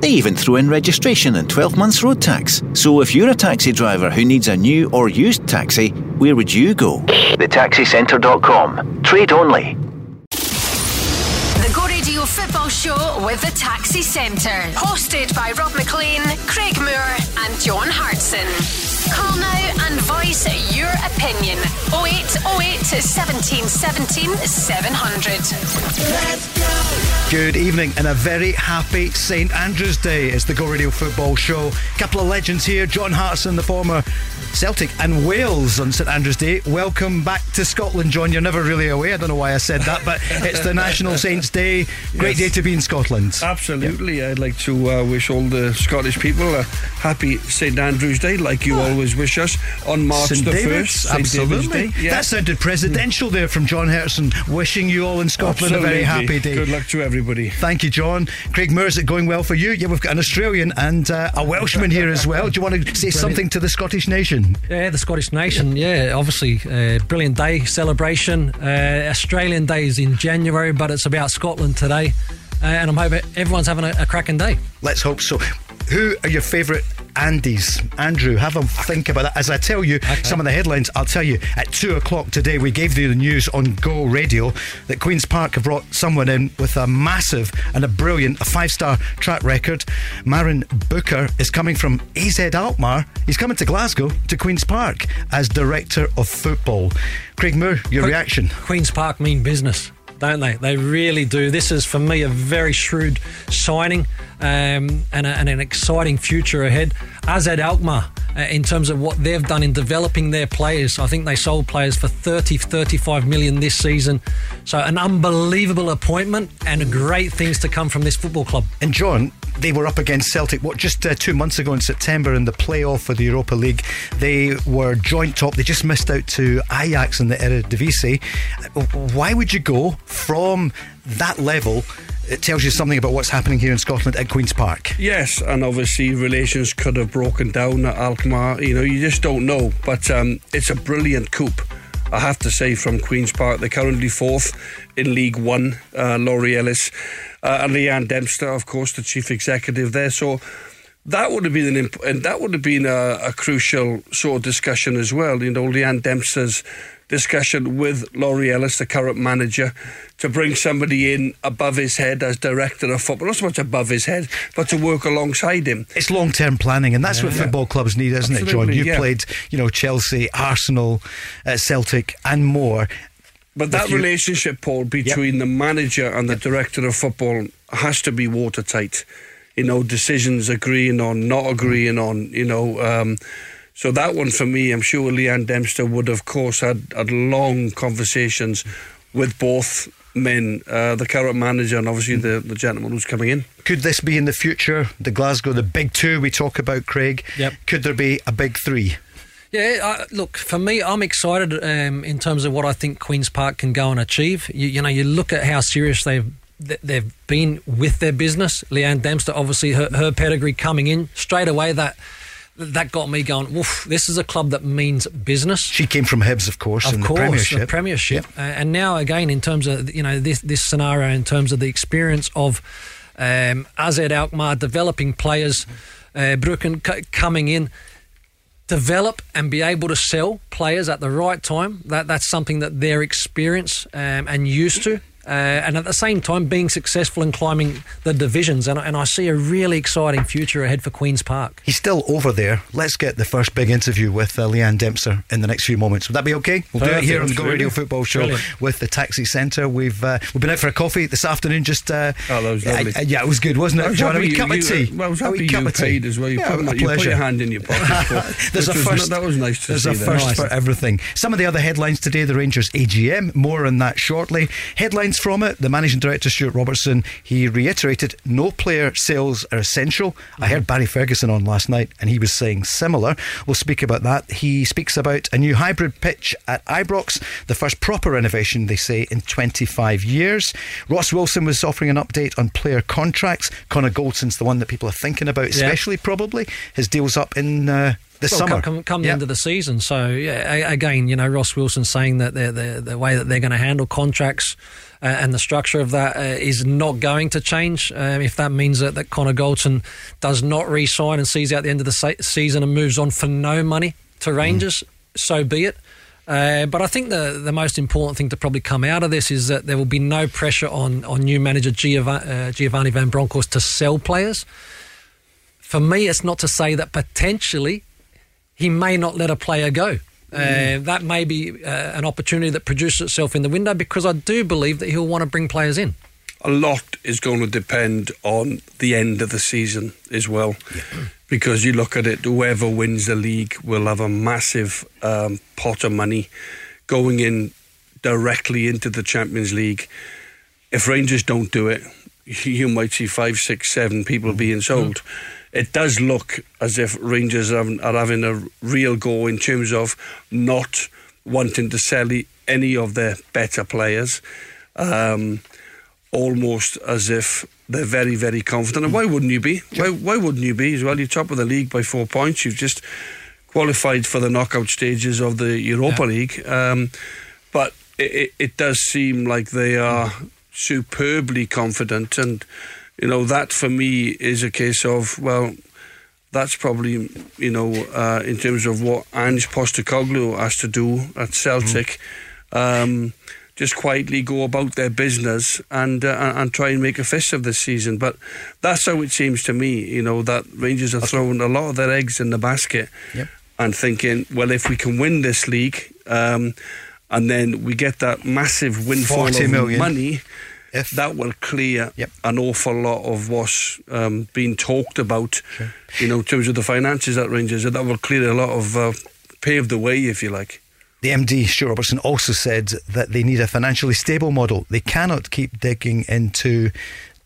They even throw in registration and 12 months road tax. So if you're a taxi driver who needs a new or used taxi, where would you go? TheTaxiCentre.com. Trade only. The Go Radio Football Show with the Taxi Centre. Hosted by Rob McLean, Craig Moore, and John Hartson. Call now and voice your opinion. 0808 17 17 700. Good evening and a very happy St Andrew's Day. It's the Go Radio Football Show. Couple of legends here John Hartson, the former Celtic and Wales on St Andrew's Day. Welcome back to Scotland, John. You're never really away. I don't know why I said that, but it's the National Saints Day. Great Yes. day to be in Scotland. Absolutely. I'd like to uh, wish all the Scottish people a happy St Andrew's Day, like you always wish us on March St. the David's, 1st. Absolutely. Day. Yeah. That sounded presidential there from John Hartson. Wishing you all in Scotland a very happy day. Good luck to everybody. Thank you, John. Craig Moore, is it going well for you? Yeah, we've got an Australian and uh, a Welshman here as well. Do you want to say something to the Scottish nation? Yeah, the Scottish nation. Yeah, obviously, uh, brilliant day celebration. Uh, Australian Day is in January, but it's about Scotland today, uh, and I'm hoping everyone's having a, a cracking day. Let's hope so. Who are your favourite Andes? Andrew, have a think about that. As I tell you some of the headlines, I'll tell you at two o'clock today, we gave you the news on Go Radio that Queen's Park have brought someone in with a massive and a brilliant, a five star track record. Marijn Beuker is coming from AZ Alkmaar. He's coming to Glasgow to Queen's Park as Director of Football. Craig Moore, your Quick- reaction? Queen's Park mean business, don't they? They really do. This is, for me, a very shrewd signing um, and, a, and an exciting future ahead. AZ Alkmaar, uh, in terms of what they've done in developing their players, I think they sold players for 30, 35 million this season. So, an unbelievable appointment and great things to come from this football club. And John, they were up against Celtic, what, just uh, two months ago in September in the playoff for the Europa League. They were joint top. They just missed out to Ajax in the Eredivisie. Uh, Why would you go from that level? It tells you something about what's happening here in Scotland at Queen's Park. Yes, and obviously relations could have broken down at Alkmaar. You know, you just don't know. But um, it's a brilliant coup. I have to say, from Queen's Park, they're currently fourth in League One. Uh, Laurie Ellis uh, and Leeann Dempster, of course, the chief executive there. So that would have been an imp- and that would have been a, a crucial sort of discussion as well. You know, Leeann Dempster's discussion with Laurie Ellis, the current manager, to bring somebody in above his head as director of football, not so much above his head, but to work alongside him. It's long term planning, and that's what football clubs need, isn't it, John? You've yeah. played, you know, Chelsea, Arsenal, uh, Celtic, and more. But that you- relationship, Paul, between the manager and the director of football has to be watertight. You know, decisions agreeing on, not agreeing on, you know. Um, so that one for me, I'm sure Leeann Dempster would, of course, had, had long conversations with both men, uh, the current manager and obviously the, the gentleman who's coming in. Could this be in the future? The Glasgow, the big two we talk about, Craig. Yep. Could there be a big three? Yeah, uh, look, for me, I'm excited um, in terms of what I think Queen's Park can go and achieve. You, you know, you look at how serious they've they've been with their business. Leeann Dempster, obviously, her, her pedigree coming in straight away that that got me going. Woof, this is a club that means business. She came from Hibs, of course, Of in course, the Premiership. the Premiership, Uh, and now again in terms of you know this this scenario in terms of the experience of um, AZ Alkmaar developing players, uh, Beuker c- coming in, develop and be able to sell players at the right time. That that's something that they're experienced um, and used to. Uh, and at the same time, being successful in climbing the divisions, and, and I see a really exciting future ahead for Queens Park. He's still over there. Let's get the first big interview with uh, Leeann Dempster in the next few moments. Would that be okay? We'll do it here on the Go. Radio Football Show Brilliant. with the Taxi Centre. We've uh, we've been out for a coffee this afternoon. Just uh, Oh, that was lovely. uh, yeah, it was good, wasn't it, was John? A happy wee you- cup of you- tea. Well, I was A happy cup you of tea. paid as well. You, Yeah, put, a you put your hand in your pocket. for- There's a which was first. That was nice to There's see. a that. first for everything. Some of the other headlines today: the Rangers AGM. More on that shortly. Headlines from it. The managing director, Stuart Robertson, he reiterated no player sales are essential. Mm-hmm. I heard Barry Ferguson on last night and he was saying similar. We'll speak about that. He speaks about a new hybrid pitch at Ibrox, the first proper renovation, they say, in 25 years. Ross Wilson was offering an update on player contracts. Connor Goldson's the one that people are thinking about, especially yeah. probably. His deal's up in. Uh, this well, summer. Come, come, the end of the season. So, yeah, again, you know, Ross Wilson saying that the, the way that they're going to handle contracts uh, and the structure of that uh, is not going to change. Um, if that means that, that Connor Goldson does not re sign and sees out the end of the se- season and moves on for no money to Rangers, mm. so be it. Uh, but I think the the most important thing to probably come out of this is that there will be no pressure on on new manager Giovanni, uh, Giovanni Van Bronckhorst to sell players. For me, it's not to say that potentially he may not let a player go. Uh, that may be uh, an opportunity that produces itself in the window because I do believe that he'll want to bring players in. A lot is going to depend on the end of the season as well. Yeah because you look at it, whoever wins the league will have a massive um, pot of money going in directly into the Champions League. If Rangers don't do it, you might see five, six, seven people being sold. Mm. It does look as if Rangers are, are having a real go in terms of not wanting to sell any of their better players. Um, almost as if they're very, very confident. And why wouldn't you be? Why, why wouldn't you be as well? You're top of the league by four points. You've just qualified for the knockout stages of the Europa yeah. League. Um, but it, it, does seem like they are superbly confident. And, you know, that for me is a case of, well, that's probably, you know, uh, in terms of what Ange Postecoglou has to do at Celtic. Mm. Um, just quietly go about their business and uh, and try and make a fist of this season. But that's how it seems to me. You know that Rangers are throwing a lot of their eggs in the basket yep. and thinking, well, if we can win this league, um, and then we get that massive windfall of million. money. If that will clear yep. an awful lot of what's um, being talked about, sure. you know, in terms of the finances at Rangers. That will clear a lot of uh, pave the way, if you like. The MD, Stuart Robertson, also said that they need a financially stable model. They cannot keep digging into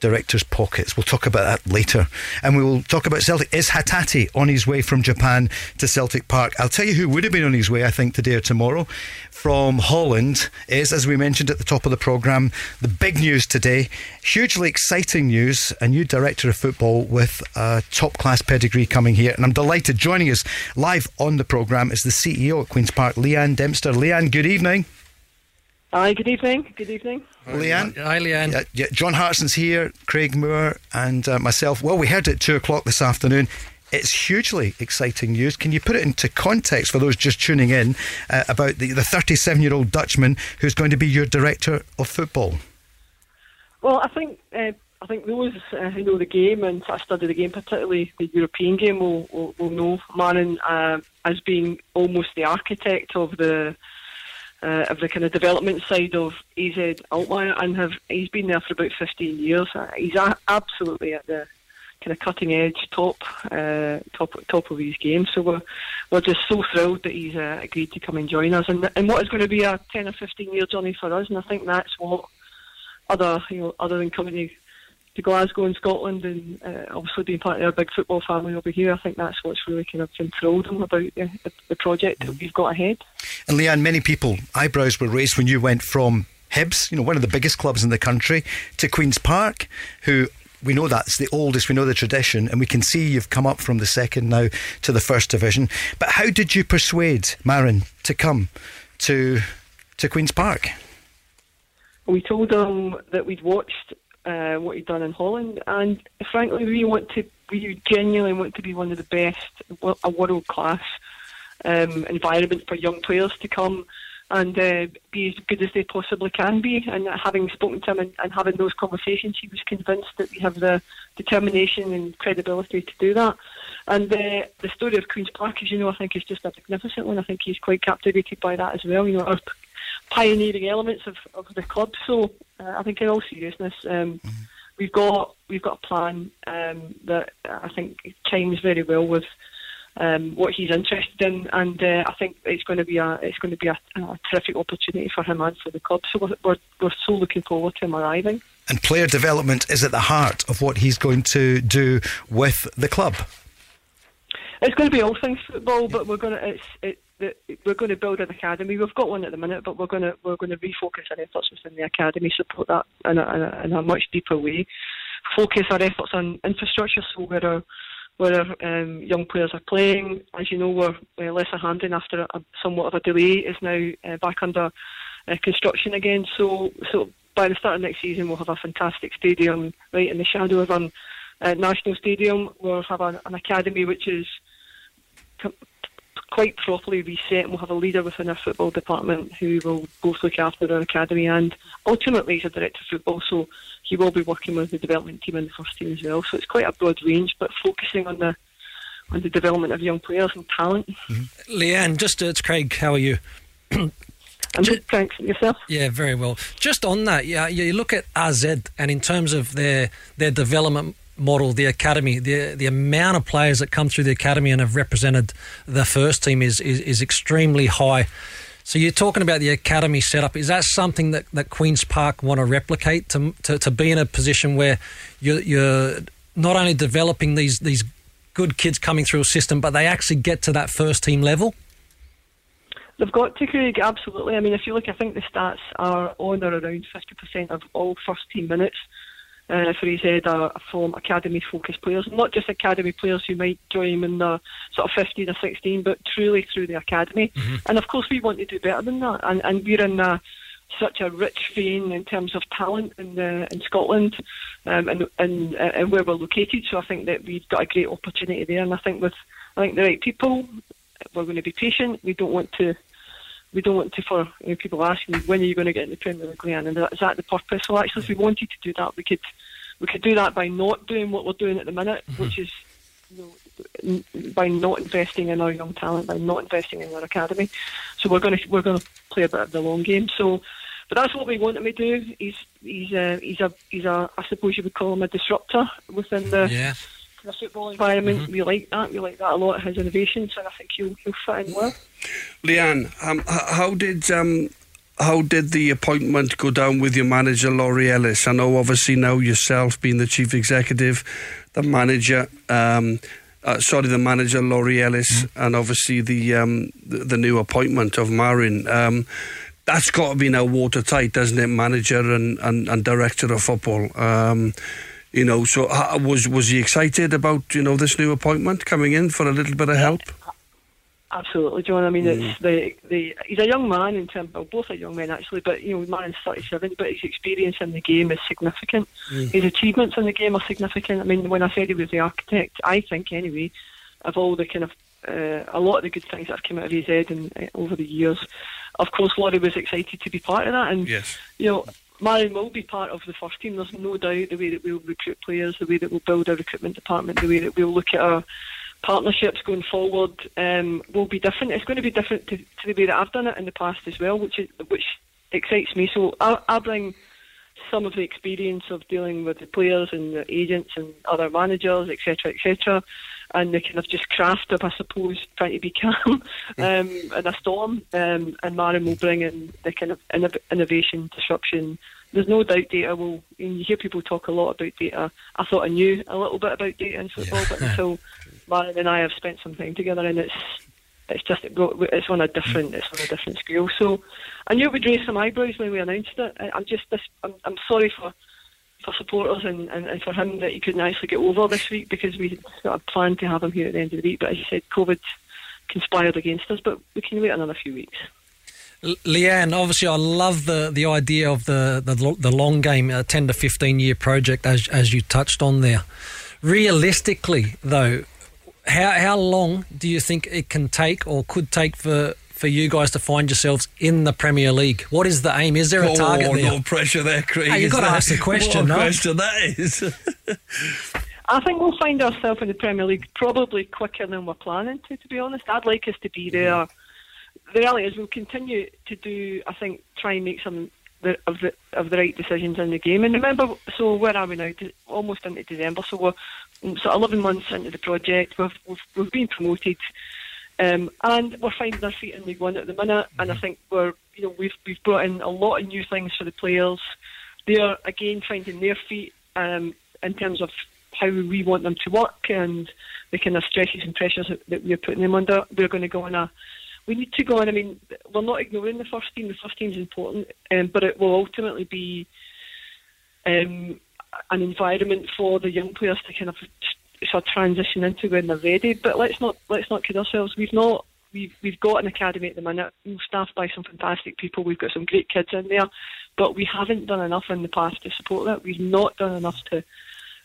directors' pockets. We'll talk about that later. And we will talk about Celtic. Is Hatate on his way from Japan to Celtic Park? I'll tell you who would have been on his way, I think, today or tomorrow. From Holland is, as we mentioned at the top of the programme, the big news today. Hugely exciting news. A new director of football with a top class pedigree coming here. And I'm delighted. Joining us live on the programme is the CEO at Queen's Park, Leeann Dempster. Leeann, good evening. Hi, good evening. Good evening. Leeann. Hi, Leeann. Yeah, yeah, John Hartson's here, Craig Moore, and uh, myself. Well, we heard it at two o'clock this afternoon. It's hugely exciting news. Can you put it into context for those just tuning in uh, about the 37 year old Dutchman who's going to be your director of football? Well, I think. Uh, I think those uh, who know the game and sort of study the game, particularly the European game, will, will, will know Marijn uh, as being almost the architect of the uh, of the kind of development side of AZ Alkmaar and have he's been there for about 15 years. Uh, he's a- absolutely at the kind of cutting edge, top, uh, top, top of his game. So we're we're just so thrilled that he's uh, agreed to come and join us, and and what is going to be a 10 or 15 year journey for us. And I think that's what other you know other than coming to Glasgow in Scotland and uh, obviously being part of our big football family over here, I think that's what's really kind of enthralled them about the, the project that we've got ahead. And Leeann, many people, eyebrows were raised when you went from Hibs, you know, one of the biggest clubs in the country, to Queen's Park, who we know that's the oldest, we know the tradition, and we can see you've come up from the second now to the first division. But how did you persuade Marijn to come to to Queen's Park? We told him that we'd watched uh, what he'd done in Holland. And frankly, we want to, we genuinely want to be one of the best, a world class um, environment for young players to come and uh, be as good as they possibly can be. And having spoken to him and, and, having those conversations, he was convinced that we have the determination and credibility to do that. And uh, the story of Queen's Park, as you know, I think is just a magnificent one. I think he's quite captivated by that as well. You know, our pioneering elements of, of the club. So uh, I think, in all seriousness, um, mm-hmm. we've got we've got a plan um, that I think chimes very well with um, what he's interested in, and uh, I think it's going to be a it's going to be a, a terrific opportunity for him and for the club. So we're, we're, we're so looking forward to him arriving. And player development is at the heart of what he's going to do with the club. It's going to be all things football, but we're going to it's it, it, we're going to build an academy. We've got one at the minute, but we're going to we're going to refocus our efforts within the academy, support that in a, in a, in a much deeper way. Focus our efforts on infrastructure, so where our where our um, young players are playing. As you know, we're uh, Lesser Hampden after a, somewhat of a delay is now uh, back under uh, construction again. So so by the start of next season, we'll have a fantastic stadium right in the shadow of our uh, national stadium. We'll have an, an academy which is quite properly reset and we'll have a leader within our football department who will both look after our academy and ultimately he's a director of football so he will be working with the development team and the first team as well so it's quite a broad range but focusing on the on the development of young players and talent. Mm-hmm. Leanne, just uh, it's Craig, how are you? I'm good, thanks. Yourself? Yeah, very well. Just on that, yeah, you look at AZ and in terms of their their development model, the academy, the the amount of players that come through the academy and have represented the first team is is, is extremely high. So you're talking about the academy setup. Is that something that, that Queens Park want to replicate to, to, to be in a position where you're, you're not only developing these these good kids coming through a system, but they actually get to that first team level? They've got to, Craig, absolutely. I mean, if you look, I think the stats are on or around 50% of all first team minutes uh, for AZ are from academy focused players, not just academy players who might join him in the sort of 15 or 16, but truly through the academy. Mm-hmm. And of course, we want to do better than that. And, and we're in a, such a rich vein in terms of talent in, uh, in Scotland um, and, and, uh, and where we're located. So I think that we've got a great opportunity there. And I think with I think the right people, we're going to be patient. We don't want to we don't want to for you know, people asking when are you going to get in the Premier League, Leeann, and is that the purpose? Well, actually, if we wanted to do that, we could we could do that by not doing what we're doing at the minute, mm-hmm. which is you know, by not investing in our young talent, by not investing in our academy. So we're going to we're going to play a bit of the long game. So, but that's what we want him to do. He's he's a, he's a he's a I suppose you would call him a disruptor within the. Yeah the football environment. Mm-hmm. We like that. We like that a lot. His innovations, and I think he'll he'll fit in well. Leeann, um, how did um, how did the appointment go down with your manager Laurie Ellis? I know obviously now yourself being the chief executive, the manager. Um, uh, sorry, the manager Laurie Ellis, mm-hmm. and obviously the, um, the, the new appointment of Marijn. Um, that's got to be now watertight, doesn't it? Manager and, and, and director of football. Um, you know, so uh, was was he excited about you know this new appointment coming in for a little bit of help? Absolutely, John. I mean, mm. it's the, the he's a young man in terms of both are young men actually, but you know, Marijn's thirty seven, but his experience in the game is significant. Mm. His achievements in the game are significant. I mean, when I said he was the architect, I think anyway, of all the kind of uh, a lot of the good things that have come out of his head and uh, over the years. Of course, Laurie was excited to be part of that, and yes. you know, Marijn will be part of the first team. There's no doubt the way that we'll recruit players, the way that we'll build our recruitment department, the way that we'll look at our partnerships going forward um, will be different. It's going to be different to, to, the way that I've done it in the past as well, which is, which excites me. So I, I bring some of the experience of dealing with the players and the agents and other managers, etc., etc., and the kind of just craft of, I suppose, trying to be calm um, in a storm. Um, and Marijn will bring in the kind of innovation, disruption. There's no doubt data will. You hear people talk a lot about data. I thought I knew a little bit about data in football, yeah. but until Marijn and I have spent some time together, and it's it's just it's on a different it's on a different scale. So I knew it would raise some eyebrows when we announced it. I'm just this, I'm, I'm sorry for for supporters and, and, and, for him that he couldn't actually get over this week because we sort of planned to have him here at the end of the week. But as you said, COVID conspired against us. But we can wait another few weeks. Leeann, obviously, I love the, the idea of the, the the long game, a ten to fifteen year project, as as you touched on there. Realistically, though, how how long do you think it can take or could take for for you guys to find yourselves in the Premier League? What is the aim? Is there a target oh, there? No pressure there, Craig. Hey, you've got to ask the question. What no? question that is. I think we'll find ourselves in the Premier League probably quicker than we're planning to. To be honest, I'd like us to be there. The reality is, we'll continue to do. I think try and make some of the of the right decisions in the game. And remember, so where are we now? Almost into December, so we're mm, so 11 months into the project. We've we've, we've been promoted, um, and we're finding our feet in League One at the minute. And I think we're you know we've we've brought in a lot of new things for the players. They're again finding their feet um, in terms of how we want them to work and the kind of stresses and pressures that, that we're putting them under. We're going to go on a we need to go on. I mean, we're not ignoring the first team. The first team is important, um, but it will ultimately be um, an environment for the young players to kind of sort of transition into when they're ready. But let's not let's not kid ourselves. We've not we've we've got an academy at the minute, staffed by some fantastic people. We've got some great kids in there, but we haven't done enough in the past to support that. We've not done enough to.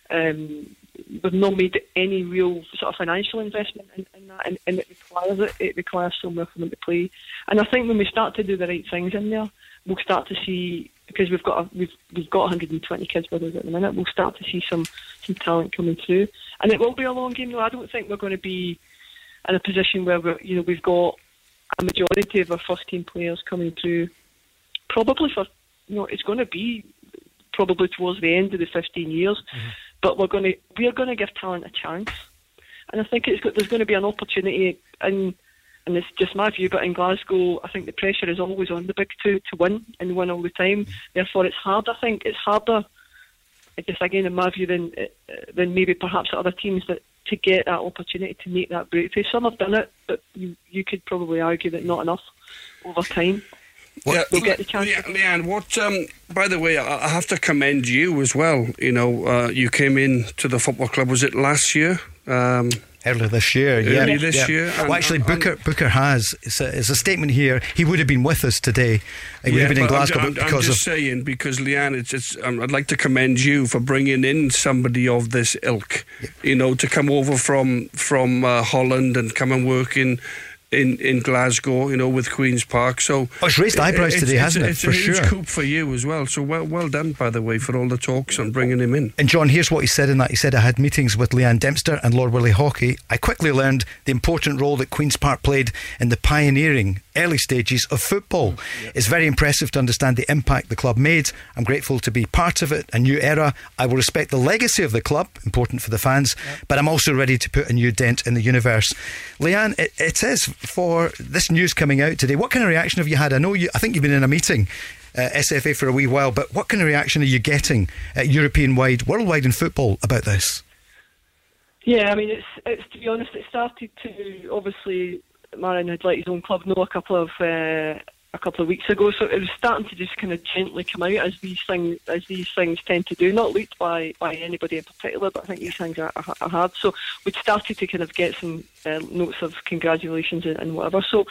Um, we've not made any real sort of financial investment in, in that, and, and it requires it. It requires somewhere for them to play. And I think when we start to do the right things in there, we'll start to see because we've got a, we've we've got 120 kids with us at the minute. We'll start to see some some talent coming through, and it will be a long game. Though I don't think we're going to be in a position where we're you know we've got a majority of our first team players coming through. Probably for you know it's going to be probably towards the end of the 15 years. Mm-hmm. But we're going to we're going to give talent a chance, and I think it's got, there's going to be an opportunity in. And it's just my view, but in Glasgow, I think the pressure is always on the big two to win and win all the time. Therefore, it's hard. I think it's harder, I guess again in my view, than uh, than maybe perhaps at other teams that to get that opportunity to make that breakthrough. Some have done it, but you you could probably argue that not enough over time. Yeah, We'll get the chance. Yeah, Leeann, what? Um, by the way, I, I have to commend you as well. You know, uh, you came in to the football club. Was it last year? Um, Earlier this year, yeah. Early this yeah. year, well, and- actually, and- Beuker Beuker has. It's a, it's a statement here. He would have been with us today. He would have been in I'm- Glasgow, I'm, I'm because of just saying because Leeann, it's, it's um, I'd like to commend you for bringing in somebody of this ilk. You know, to come over from from uh, Holland and come and work in. In, in Glasgow, you know, with Queens Park, so Oh, it's raised eyebrows today, hasn't it? It's For a huge sure. coup for you as well. So well, well done, by the way, for all the talks on bringing him in. And John, here's what he said in that. He said, I had meetings with Leeann Dempster and Lord Willie Haughey. I quickly learned the important role that Queen's Park played in the pioneering early stages of football. It's very impressive to understand the impact the club made. I'm grateful to be part of it, a new era. I will respect the legacy of the club, important for the fans, but I'm also ready to put a new dent in the universe. Leeann, it, it is for this news coming out today. What kind of reaction have you had? I know you, I think you've been in a meeting uh, SFA for a wee while, but what kind of reaction are you getting uh, European wide, worldwide in football about this? Yeah, I mean, it's it's to be honest, it started to obviously Marijn had let his own club know a couple of uh, a couple of weeks ago, so it was starting to just kind of gently come out as these things as these things tend to do, not leaked by by anybody in particular, but I think these things are, are, are hard. So we'd started to kind of get some uh, notes of congratulations and, and whatever. So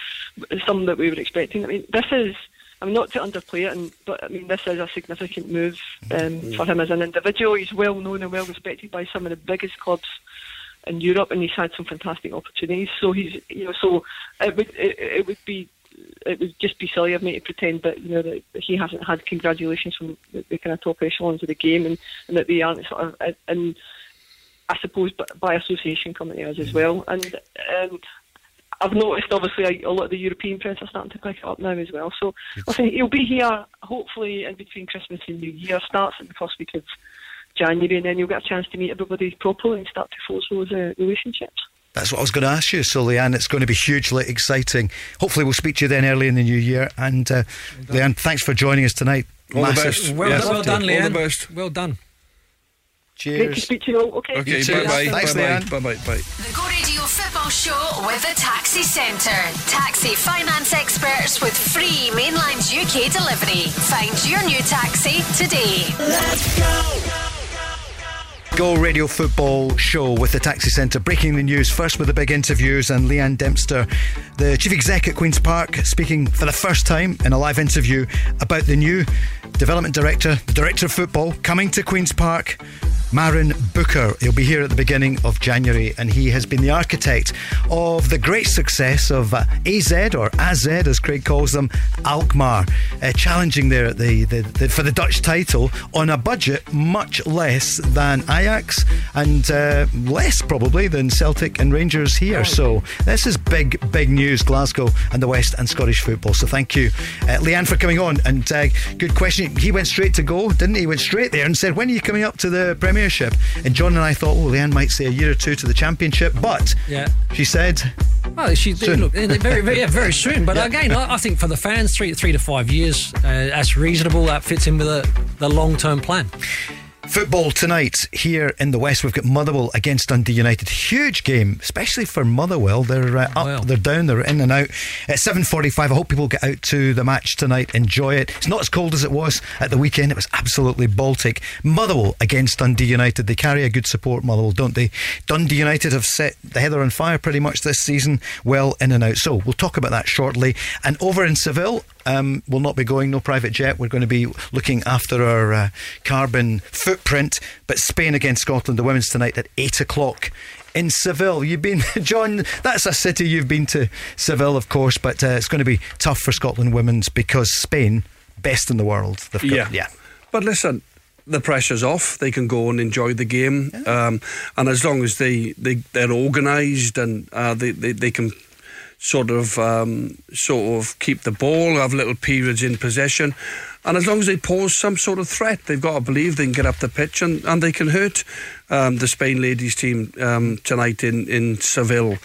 some that we were expecting. I mean, this is. I mean, not to underplay it, and, but I mean, this is a significant move um, for him as an individual. He's well known and well respected by some of the biggest clubs in Europe, and he's had some fantastic opportunities. So he's, you know, so it would it, it would be it would just be silly of me to pretend that you know that he hasn't had congratulations from the, the kind of top echelons of the game, and, and that they aren't sort of and I suppose by, by association coming to us as well. And um, I've noticed obviously a, a lot of the European press are starting to pick it up now as well. So I think he'll be here hopefully in between Christmas and New Year. Starts in the first week of January, and then you'll get a chance to meet everybody properly and start to forge those uh, relationships. That's what I was going to ask you. So, Leeann, it's going to be hugely exciting. Hopefully, we'll speak to you then early in the new year. And, uh, Leeann, thanks for joining us tonight. All the best. Well, Yes. well done, All the best. Well done. Cheers. Great to Cheers. speak to you all. Okay, Okay, You bye bye. Thanks, bye Leeann. bye. Bye bye. The Go Radio Football Show with the Taxi Centre. Taxi finance experts with free mainland UK delivery. Find your new taxi today. Let's go Radio Football Show with the Taxi Centre. Breaking the news first with the big interviews and Leeann Dempster, the chief exec at Queen's Park, speaking for the first time in a live interview about the new development director, the director of football, coming to Queen's Park. Marijn Beuker. He'll be here at the beginning of January, and he has been the architect of the great success of uh, AZ, or AZ as Craig calls them, Alkmaar, uh, challenging there the, the, the, for the Dutch title on a budget much less than Ajax and uh, less probably than Celtic and Rangers here. So this is big, big news, Glasgow and the West and Scottish football. So thank you, uh, Leeann, for coming on. And uh, good question. He went straight to go, didn't he? He went straight there and said, "When are you coming up to the Premier?" Premiership. And John and I thought, oh, Leeann might say a year or two to the Championship, but Yeah. she said, Well, she Soon. look very, very, yeah, very soon. But Yeah. again, I, I think for the fans, three, three to five years, uh, that's reasonable. That fits in with the, the long term plan. Football tonight here in the West. We've got Motherwell against Dundee United. Huge game, especially for Motherwell. They're uh, up, Well. they're down, they're in and out. At seven forty-five. I hope people get out to the match tonight. Enjoy it. It's not as cold as it was at the weekend. It was absolutely Baltic. Motherwell against Dundee United. They carry a good support, Motherwell, don't they? Dundee United have set the heather on fire pretty much this season. Well in and out. So we'll talk about that shortly. And over in Seville. Um, we'll not be going, no private jet. We're going to be looking after our uh, carbon footprint. But Spain against Scotland, the women's tonight at 8 o'clock in Seville. You've been, John, that's a city you've been to, Seville, of course, but uh, it's going to be tough for Scotland women's because Spain, best in the world. Got, Yeah. yeah. But listen, the pressure's off. They can go and enjoy the game, um, and as long as they they they're organised and uh, they, they they can sort of um, sort of keep the ball, have little periods in possession. And as long as they pose some sort of threat, they've got to believe they can get up the pitch and, and they can hurt um, the Spain ladies team um, tonight in, in Seville.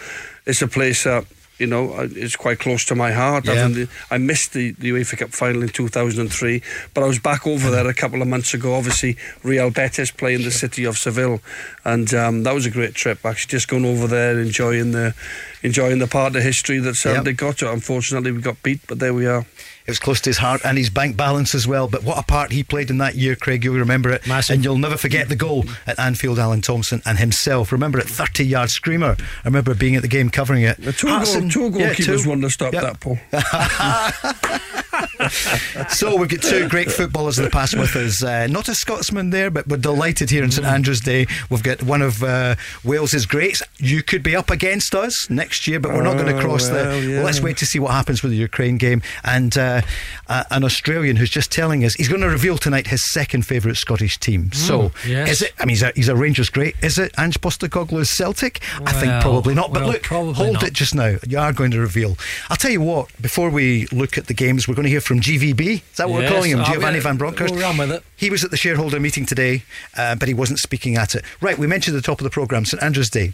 It's a place that, you know, uh, it's quite close to my heart. Yeah. The- I missed the, the UEFA Cup final in 2003, but I was back over there a couple of months ago. Obviously, Real Betis playing the city of Seville, and um, that was a great trip. Actually, just going over there, enjoying the enjoying the part of history that Yeah. Celtic got to. Unfortunately, we got beat, but there we are. It was close to his heart and his bank balance as well. But what a part he played in that year, Craig. You'll remember it. Massive. And you'll never forget the goal at Anfield, Alan Thompson and himself. Remember it, 30 yard screamer. I remember being at the game covering it. The two, Hartson- goal, two yeah, goalkeepers two. wouldn't have stopped Yep. that, Paul. So we've got two great footballers in the past with us. Uh, not a Scotsman there, but we're delighted here on St Andrew's Day. We've got one of uh, Wales's greats. You could be up against us next year, but we're not going to Oh, cross well, the. yeah. Well, let's wait to see what happens with the Ukraine game. And uh, uh, an Australian who's just telling us he's going to reveal tonight his second favourite Scottish team. so yes. is it? I mean, he's a, he's a Rangers great. Is it Ange Postecoglou's Celtic? I think probably not. But well, look, hold not. it just now. You are going to reveal. I'll tell you what. Before we look at the games, we're going to hear from GVB. Is that what we're calling him? Giovanni Van Bronckhorst. we'll run with it. He was at the shareholder meeting today, uh, but he wasn't speaking at it. Right, we mentioned at the top of the programme, St Andrew's Day.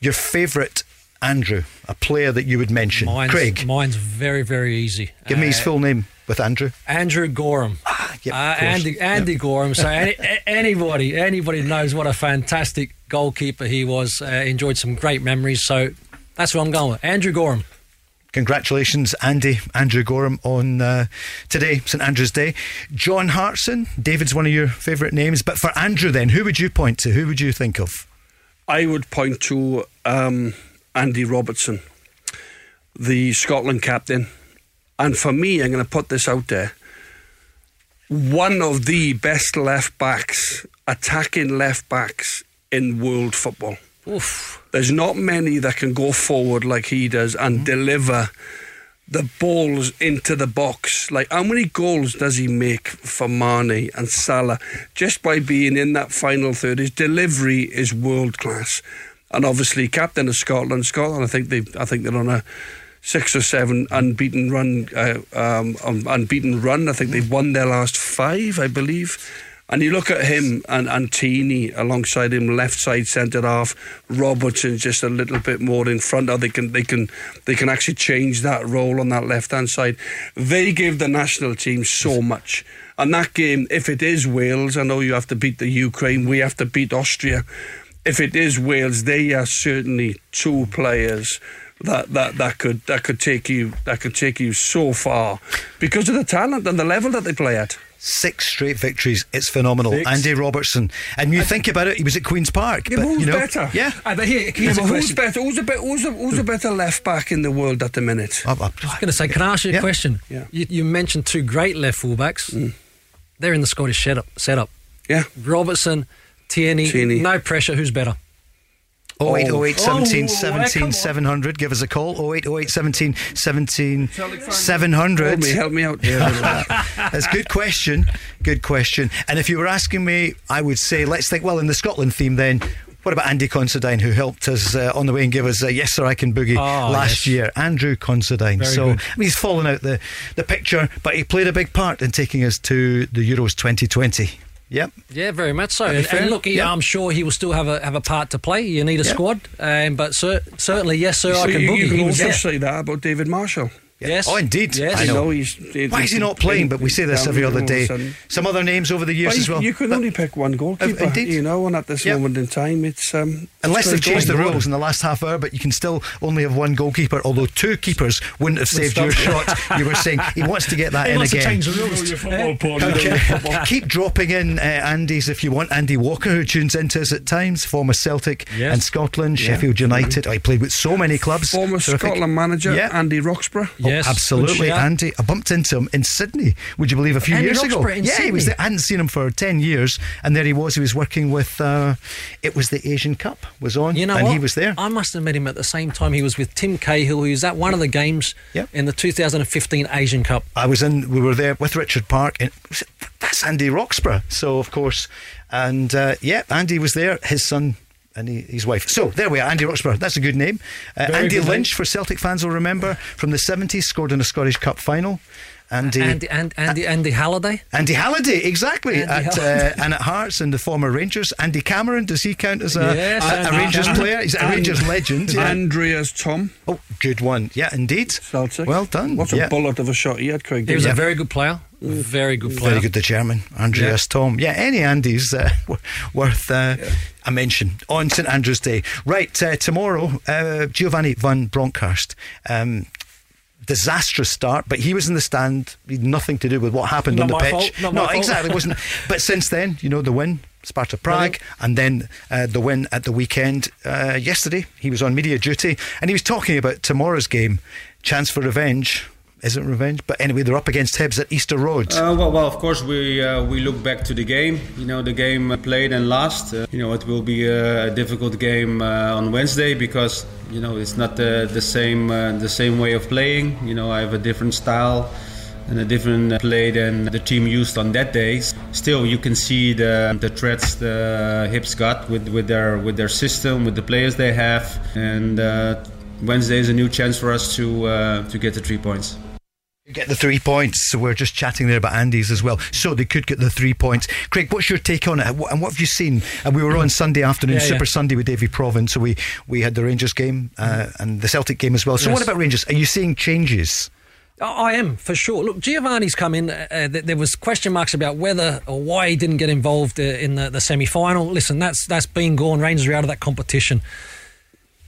Your favourite Andrew, a player that you would mention. Mine's, Craig, mine's very, very easy. give me his Uh, full name with Andrew. Andrew Goram. yep, uh, of course. Andy Andy Goram. So any, anybody anybody knows what a fantastic goalkeeper he was. Uh, enjoyed some great memories. So that's what I'm going with. Andrew Goram. Congratulations, Andy, Andrew Goram, on uh, today, St Andrew's Day. John Hartson, David's one of your favourite names, but for Andrew, then, who would you point to? Who would you think of? I would point to um, Andy Robertson, the Scotland captain. And for me, I'm going to put this out there. One of the best left backs, attacking left backs in world football. Oof. There's not many that can go forward like he does and mm-hmm. deliver the balls into the box. Like how many goals does he make for Mane and Salah just by being in that final third? His delivery is world class, and obviously captain of Scotland. Scotland, I think they, I think they're on a six or seven unbeaten run, uh, um, unbeaten run. I think they've won their last five, I believe. And you look at him and, Tierney alongside him, left side centre half. Robertson just a little bit more in front. Or they can they can they can actually change that role on that left hand side. They give the national team so much. And that game, if it is Wales, I know you have to beat the Ukraine. We have to beat Austria. If it is Wales, they are certainly two players that, that, that could that could take you that could take you so far because of the talent and the level that they play at. Six straight victories. It's phenomenal. Six. Andy Robertson. And you think about it, he was at Queen's Park. Yeah, but who's you know, better? Yeah. Uh, but here, Yeah, a but who's better? Who's a, be- who's, a, who's a better left back in the world at the minute? I, I, I was going to say, can I ask you a Yeah. question? Yeah. You, you mentioned two great left fullbacks. They're in the Scottish setup. setup. Yeah, Robertson, Tierney, Tierney. no pressure. Who's better? 0808 17 Oh, 17 come 700. Give us a call. 0808 17 17 700. Help me, help me out. That's a good question. Good question. And if you were asking me, I would say, let's think, well, in the Scotland theme then, what about Andy Considine, who helped us uh, on the way and gave us uh, Yes Sir I Can Boogie Oh, last yes. year? Andrew Considine. Very so, good. I mean, he's fallen out the, the picture, but he played a big part in taking us to the Euros 2020. Yep. Yeah, very much so. And, and look, he, Yeah. I'm sure he will still have a have a part to play. You need a Yeah. squad, um, but cer- certainly, yes, sir, So I can you, boogie. you He can also there. say that about David Marshall. Yes. Oh, indeed. Yes. I know. he's, Why is he not playing? But we say this every other all of a day. Some other names over the years Well, as well. You can only pick one goalkeeper, indeed. you know, and at this Yep. moment in time, it's. Um, Unless they've changed the rules in the last half hour, but you can still only have one goalkeeper, although two keepers wouldn't have saved your shot. You were saying he wants to get that in again. the rules. Okay. Keep dropping in uh, Andy's if you want. Andy Walker, who tunes into us at times, former Celtic Yes. and Scotland, Sheffield United. Oh, he played with so many clubs. Former Terrific. Scotland manager Yeah. Andy Roxburgh. Oh, Yes, absolutely. Andy. I bumped into him in Sydney. Would you believe a few Andy years ago? Roxburgh in yeah, he was there. I hadn't seen him for ten years, and there he was. He was working with. Uh, it was the Asian Cup was on, You know and what? he was there. I must have met him at the same time he was with Tim Cahill, who was at one of the games Yep. in the 2015 Asian Cup. I was in. We were there with Richard Park, and that's Andy Roxburgh. So of course, and uh, yeah, Andy was there. His son. And he, his wife. So there we are, Andy Roxburgh. That's a good name. Uh, Andy good name. Lynch, for Celtic fans will remember, from the 70s, scored in a Scottish Cup final. Andy, Andy, and, Andy, Andy Halliday. Andy Halliday, exactly, Andy at, Halliday. uh, and at Hearts and the former Rangers. Andy Cameron, does he count as a, Yes, a, a Rangers Cameron. player? He's a Rangers legend. Yeah. Andreas Thom, oh, good one. Yeah, indeed. Celtic. Well done. What yeah. a bullet of a shot he had, Craig. He was Yeah. a very good player. Very good player. Very good, the German, Andreas Thom. Yeah, any Andy's uh, worth uh, a mention on St Andrew's Day. Right, uh, tomorrow, uh, Giovanni van Bronckhorst. Um, disastrous start, but he was in the stand. He had nothing to do with what happened Not on the my pitch. fault, not no, my fault. exactly, wasn't. But since then, you know, the win. Sparta Prague, and then uh, the win at the weekend uh, yesterday. He was on media duty, and he was talking about tomorrow's game, chance for revenge. Isn't revenge, but anyway, they're up against Hibs at Easter Road. Uh, well, well, of course, we uh, we look back to the game. You know, the game uh, played and lost. Uh, you know, it will be a, difficult game uh, on Wednesday because you know it's not the the same uh, the same way of playing. You know, I have a different style and a different uh, play than the team used on that day. Still, you can see the the threats the Hibs got with with their with their system, with the players they have, and uh, Wednesday is a new chance for us to uh, to get the three points. Get the three points. So we're just chatting there about Andy's as well. So they could get the three points. Craig, what's your take on it? And what have you seen? And we were on Sunday afternoon, Yeah, Super yeah. Sunday with Davie Provan. So we, we had the Rangers game uh, and the Celtic game as well. So Yes. what about Rangers? Are you seeing changes? I am for sure. Look, Giovanni's come in. Uh, there was question marks about whether or why he didn't get involved uh, in the, the semi final. Listen, that's that's been gone. Rangers are out of that competition.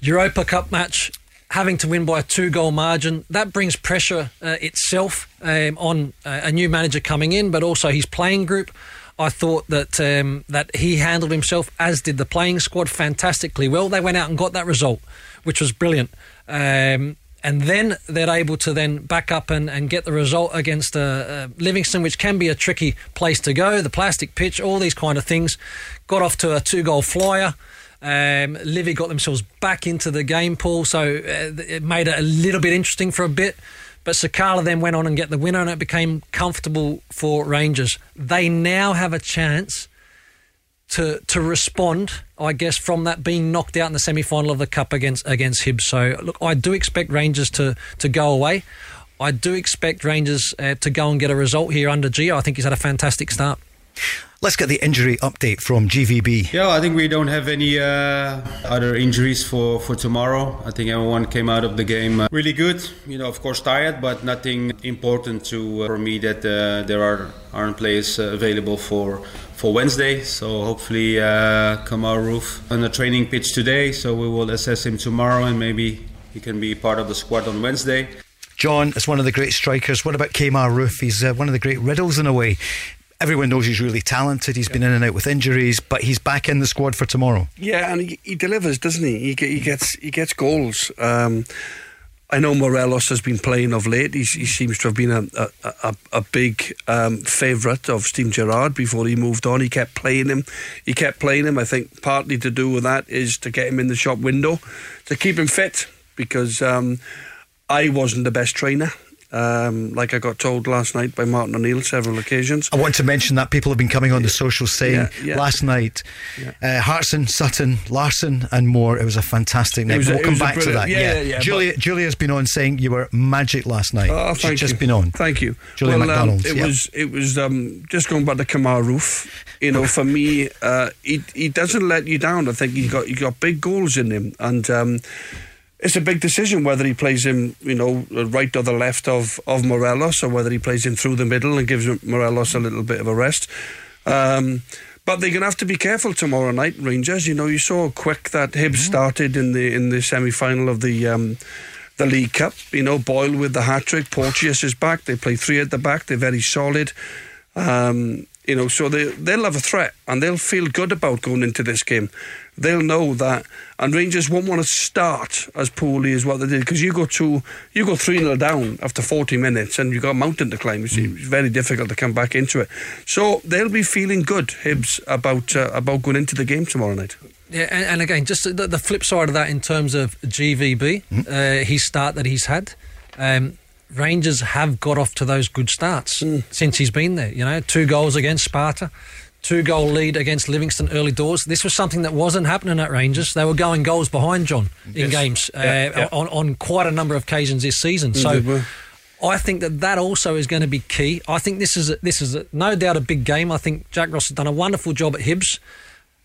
Europa Cup match, having to win by a two goal margin, that brings pressure uh, itself um, on uh, a new manager coming in, but also his playing group. I thought that um, that he handled himself, as did the playing squad, fantastically well. They went out and got that result, which was brilliant. Um, and then they're able to then back up and, and get the result against uh, uh, Livingston, which can be a tricky place to go. The plastic pitch, all these kind of things. Got off to a two goal flyer. Um, Livy got themselves back into the game pool, so uh, it made it a little bit interesting for a bit. But Sakala then went on and get the winner, and it became comfortable for Rangers. They now have a chance to to respond, I guess, from that being knocked out in the semi final of the cup against against Hibs. So look, I do expect Rangers to to go away. I do expect Rangers uh, to go and get a result here under Gio. I think he's had a fantastic start. Let's get the injury update from GVB. Yeah, I think we don't have any uh, other injuries for, for tomorrow. I think everyone came out of the game uh, really good. You know, of course, tired, but nothing important to uh, for me that uh, there are aren't players uh, available for for Wednesday. So hopefully, uh, Kemar Roofe on the training pitch today. So we will assess him tomorrow, and maybe he can be part of the squad on Wednesday. John is one of the great strikers. What about Kemar Roofe? He's uh, one of the great riddles in a way. Everyone knows he's really talented. He's been in and out with injuries, but he's back in the squad for tomorrow. Yeah, and he, he delivers, doesn't he? He, he gets he gets goals. Um, I know Morelos has been playing of late. He's, he seems to have been a a, a, a big um, favourite of Steve Gerrard before he moved on. He kept playing him. He kept playing him. I think partly to do with that is to get him in the shop window, to keep him fit, because um, I wasn't the best trainer. Um, like I got told last night by Martin O'Neill several occasions. I want to mention that people have been coming on the social saying Yeah, yeah. last night, Yeah. uh, Hartson, Sutton, Larsson, and more. It was a fantastic night. a- we'll come back to that. yeah, yeah, Julia, but- Julia's been on saying you were magic last night. Oh, She's thank just been on. Thank you. Julia well, um, McDonald, it yeah. was it was um, just going back to Kemar Roofe. You know, for me, uh, he he doesn't let you down. I think he got he got big goals in him, and um, it's a big decision whether he plays him, you know, right or the left of of Morelos, or whether he plays him through the middle and gives Morelos a little bit of a rest. Um, but they're going to have to be careful tomorrow night, Rangers. You know, you saw quick that Hibs started in the in the semi final of the. Um, the League Cup, you know, Boyle with the hat trick, Porteous is back. They play three at the back. They're very solid. Um, you know, so they they'll have a threat and they'll feel good about going into this game. They'll know that, and Rangers won't want to start as poorly as what they did because you go two, you go three 0 down after forty minutes, and you got a mountain to climb. It's, it's very difficult to come back into it. So they'll be feeling good, Hibs, about uh, about going into the game tomorrow night. Yeah, and, and again, just the, the flip side of that in terms of GVB, uh, his start that he's had. Um, Rangers have got off to those good starts since he's been there. You know, two goals against Sparta, two goal lead against Livingston early doors. This was something that wasn't happening at Rangers. They were going goals behind John in Yes. games uh, Yeah, yeah. On, on quite a number of occasions this season. So. were. I think that that also is going to be key. I think this is a, this is a, no doubt a big game. I think Jack Ross has done a wonderful job at Hibs.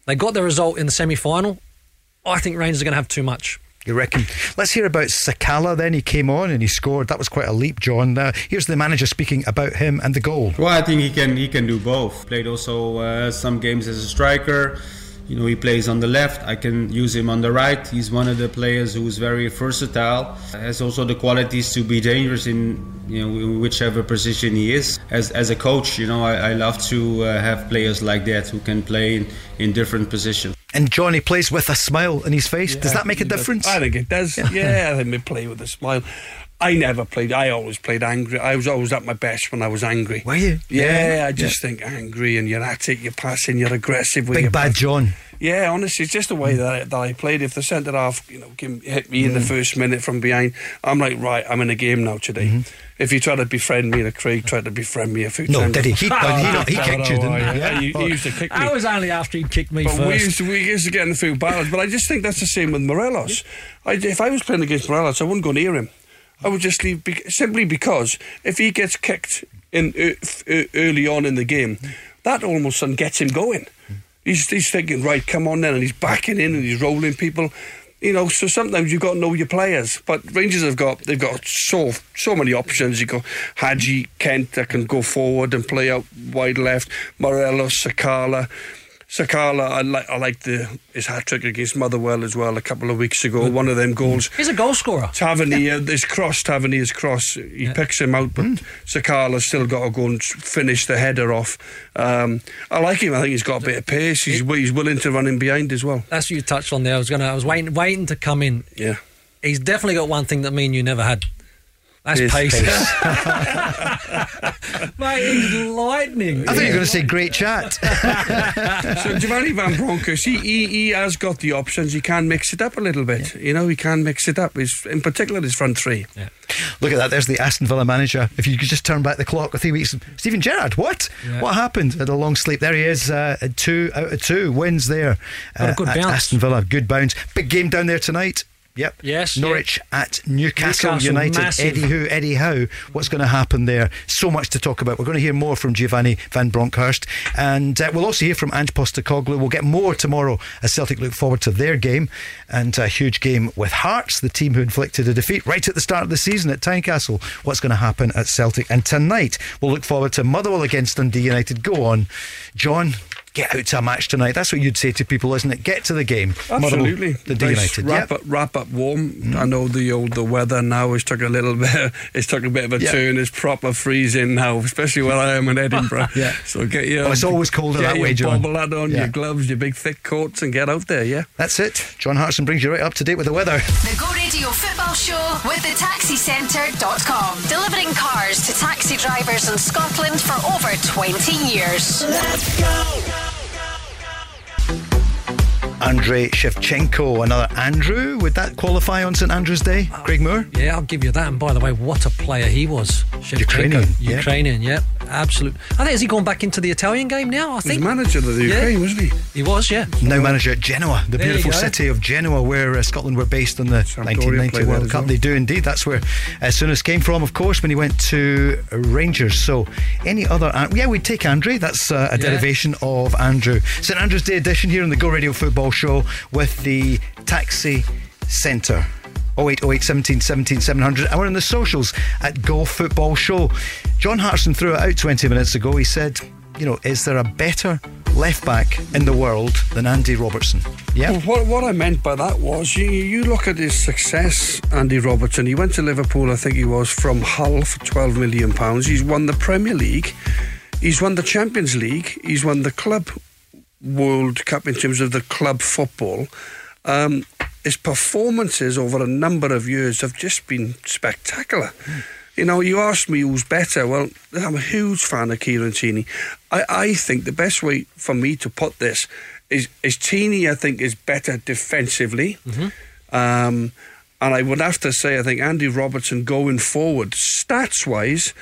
They got the result in the semi final. I think Rangers are going to have too much. You reckon? Let's hear about Sakala. Then he came on and he scored. That was quite a leap, John. Uh, here's the manager speaking about him and the goal. Well, I think he can he can do both. Played also uh, some games as a striker. You know, he plays on the left. I can use him on the right. He's one of the players who is very versatile. Has also the qualities to be dangerous in you know whichever position he is. As as a coach, you know, I, I love to uh, have players like that who can play in, in different positions. And Johnny plays with a smile on his face. Does that make a difference? I think it does. Yeah, I think they play with a smile. I never played. I always played angry. I was always at my best when I was angry. Were you? Yeah, Yeah. I just think angry and you're at it, you're passing, you're aggressive. With Big your bad pass. John. Yeah, honestly, it's just the way that I, that I played. If the centre half, you know, give, hit me in the mm. first minute from behind, I'm like, right, I'm in a game now today. Mm-hmm. If you try to befriend me, and Craig tried to befriend me a few No, times. did he? He- Oh, he not- he kicked you, didn't he? yeah, Yeah. He, he oh. used to kick me. That was only after he kicked me But we used, to, we used to get in a few battles. But I just think that's the same with Morelos. I, if I was playing against Morelos, I wouldn't go near him. I would just leave be, simply because if he gets kicked in uh, early on in the game, that almost sudden gets him going. He's, he's thinking, right, come on then, and he's backing in and he's rolling people. You know, so sometimes you've got to know your players. But Rangers have got they've got so so many options. You got Hagi Kent that can go forward and play out wide left. Morelos, Sakala. Sakala, I like I like the his hat trick against Motherwell as well a couple of weeks ago. One of them goals. He's a goal scorer. Tavernier, this cross, Tavernier's cross, he picks him out, but Sakala's still got to go and s- finish the header off. Um, I like him. I think he's got a bit of pace. He's, wi- he's willing to run in behind as well. That's what you touched on there. I was gonna. I was waiting, waiting to come in. Yeah. He's definitely got one thing that me and you never had. That's His pace. pace. Mate, he's lightning. I thought you were going to say great chat. so Giovanni Van Bronckhorst, he, he, he has got the options. He can mix it up a little bit. You know, he can mix it up. His, in particular, his front three. Look at that. There's the Aston Villa manager. If you could just turn back the clock three weeks. Steven Gerrard, what? Yeah. What happened? Had a long sleep. There he is. Uh, two out of two wins there. Got a uh, good at bounce. Aston Villa. Good bounce. Big game down there tonight. Yep. Yes, Norwich at Newcastle, Newcastle, United. massive. Eddie who, Eddie how? What's going to happen there? So much to talk about. We're going to hear more from Giovanni Van Bronckhorst, and uh, we'll also hear from Ange Postecoglou. We'll get more tomorrow as Celtic look forward to their game and a huge game with Hearts, the team who inflicted a defeat right at the start of the season at Tynecastle. What's going to happen at Celtic? And tonight we'll look forward to Motherwell against Dundee United. Go on, John. Get out to a match tonight. That's what you'd say to people, isn't it? Get to the game. Absolutely. Motherwell, the D Nice United. Wrap, Yep. up, wrap up warm. Mm. I know the old the weather now has took a little bit. It's took a bit of a Yeah. turn. It's proper freezing now, especially where I am in Edinburgh. Yeah. So get your. Oh, it's always colder get that your way, John. Bobble hat on, Yeah. your gloves, your big thick coats, and get out there. Yeah. That's it. John Hartson brings you right up to date with the weather. The Go Radio Football Show with the taxicentre.com. Delivering cars to taxi drivers in Scotland for over 20 years. Andrei Shevchenko, another Andrew. Would that qualify on St Andrew's Day? Craig Moore? Yeah, I'll give you that. And by the way, what a player he was. Shevchenko. Ukrainian, yeah. Ukrainian, yeah. Absolute. I think, has he gone back into the Italian game now? I think He's think. manager of the Yeah. Ukraine, wasn't he? He was, yeah. Now manager at Genoa, the There beautiful city of Genoa, where uh, Scotland were based on the Sampdoria 1990 play there World Cup. well. They do indeed. That's where uh, Souness came from, of course, when he went to Rangers. So, any other? An- yeah, we'd take Andre. That's uh, a Yeah. derivation of Andrew. St Andrew's Day edition here on the Go Radio Football Show with the Taxi Centre. 0808 17 17 700 and we're on the socials at Go Football Show. John Hartson threw it out 20 minutes ago. He said, you know, is there a better left back in the world than Andy Robertson? Yeah. Well, what, what I meant by that was you, you look at his success, Andy Robertson. He went to Liverpool, I think he was, from Hull for £12 million. He's won the Premier League, he's won the Champions League, he's won the Club World Cup in terms of the club football. Um, his performances over a number of years have just been spectacular. You know, you asked me who's better. Well, I'm a huge fan of Kieran Tierney. I, I think the best way for me to put this is, is I think, is better defensively. Um, and I would have to say, I think Andy Robertson going forward, stats wise,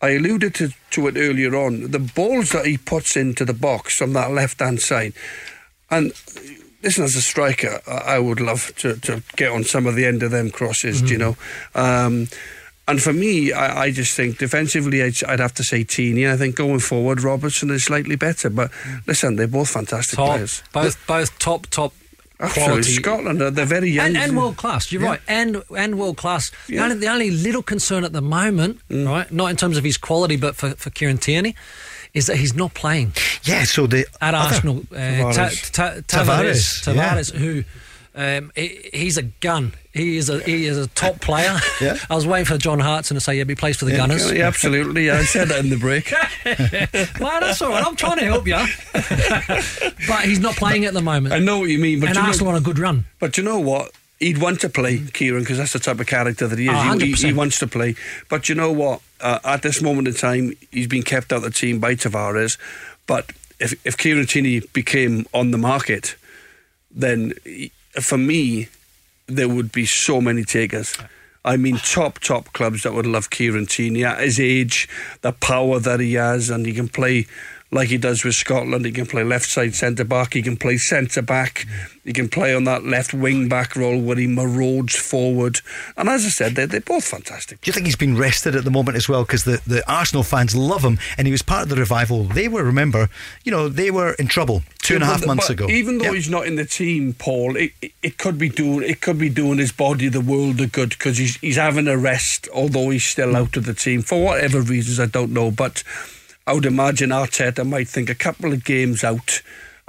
I alluded to, to it earlier on. The balls that he puts into the box from that left hand side, and listen, as a striker, I, would love to, to get on some of the end of them crosses, do you know. Um, and for me, I, I just think defensively, I'd, I'd have to say Teeny. I think going forward, Robertson is slightly better. But listen, they're both fantastic Top. players. Both, both top, top Absolutely. quality. Scotland, they're very young. and, and world class. You're Yeah. right, and and world class. The, only, the only little concern at the moment, right, not in terms of his quality, but for for Kieran Tierney, is that he's not playing Yeah, so the at other- Arsenal. Uh, ta, Tavares. ta, Tavares, Tavares, yeah. Tavares, who. Um, he, he's a gun. He is a he is a top player. Yeah. I was waiting for John Hartson to say, "Yeah, he plays for the Gunners." Yeah, absolutely. Yeah, I said that in the break. well, that's all right. I'm trying to help you, but he's not playing at the moment. I know what you mean, but and you know- Arsenal on a good run. But you know what? He'd want to play, Kieran, because that's the type of character that he is. Oh, he, he, 100%. he wants to play. But you know what? Uh, at this moment in time, he's been kept out of the team by Tavares. But if, if Kieran Tierney became on the market, then he- for me, there would be so many takers. I mean, top, top clubs that would love Kieran Tierney at his age, the power that he has, and he can play like he does with Scotland. He can play left side centre back, he can play centre back, he can play on that left wing back role where he marauds forward. And as I said, they're, they're both fantastic. Do you think he's been rested at the moment as well? Because the, the Arsenal fans love him, and he was part of the revival. They were, remember, you know, they were in trouble two and a half months but ago. Even though Yeah. he's not in the team, Paul, it, it, it could be doing it could be doing his body the world of good because he's he's having a rest, although he's still mm. out of the team for whatever reasons I don't know. But I would imagine Arteta might think a couple of games out.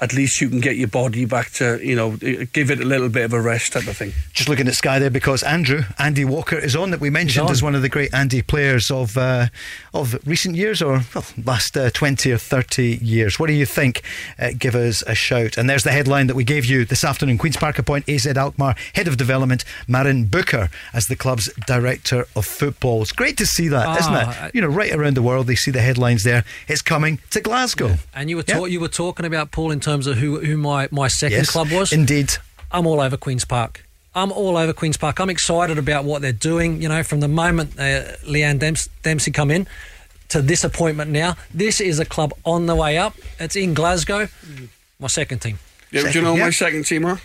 At least you can get your body back to, you know, give it a little bit of a rest type of thing. Just looking at Sky there because Andrew Andy Walker is on that we mentioned on. as one of the great Andy players of uh, of recent years or well, last uh, twenty or thirty years. What do you think? Uh, give us a shout. And there's the headline that we gave you this afternoon. Queens Park appoint AZ Alkmaar head of development Marijn Beuker as the club's director of football. It's great to see that, Ah, not it? You know, right around the world they see the headlines there. It's coming to Glasgow. And you were Yeah. you were talking about Paul in terms of who who my, my second Yes, club was. indeed. I'm all over Queens Park. I'm all over Queens Park. I'm excited about what they're doing. You know, from the moment uh, Leeann Dems- Dempster come in to this appointment now, this is a club on the way up. It's in Glasgow. My second team. Yeah, do you know yeah. my second team teamer?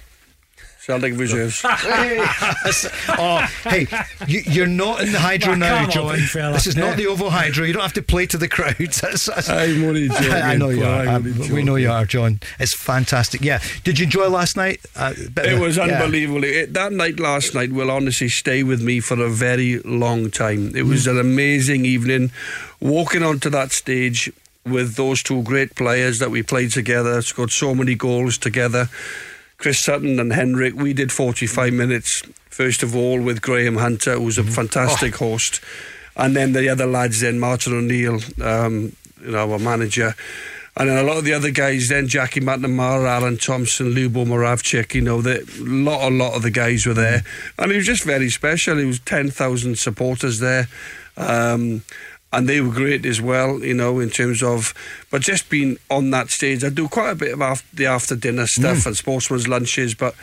Celtic Reserves. oh, hey, you, you're not in the hydro Now, now, come on, John. fella. This is not the Ovo Hydro. You don't have to play to the crowd. That's- that's- I'm only joking, I know you are. I'm Um, we know you are, John. It's fantastic. Yeah. Did you enjoy last night? Uh, bit of It a- was yeah. unbelievable. It, that night last night will honestly stay with me for a very long time. It was an amazing evening. Walking onto that stage with those two great players that we played together, scored so many goals together. Chris Sutton and Henrik, we did 45 minutes, first of all, with Graham Hunter, who was a fantastic oh. host. And then the other lads, then Martin O'Neill, um, you know, our manager. And then a lot of the other guys, then Jackie McNamara, Alan Thompson, Lubo Moravcik, you know, the lot, a lot of the guys were there. And it was just very special. It was 10,000 supporters there. Um, and they were great as well, you know, in terms of. But just being on that stage, I do quite a bit of after, the after dinner stuff mm. and sportsman's lunches, but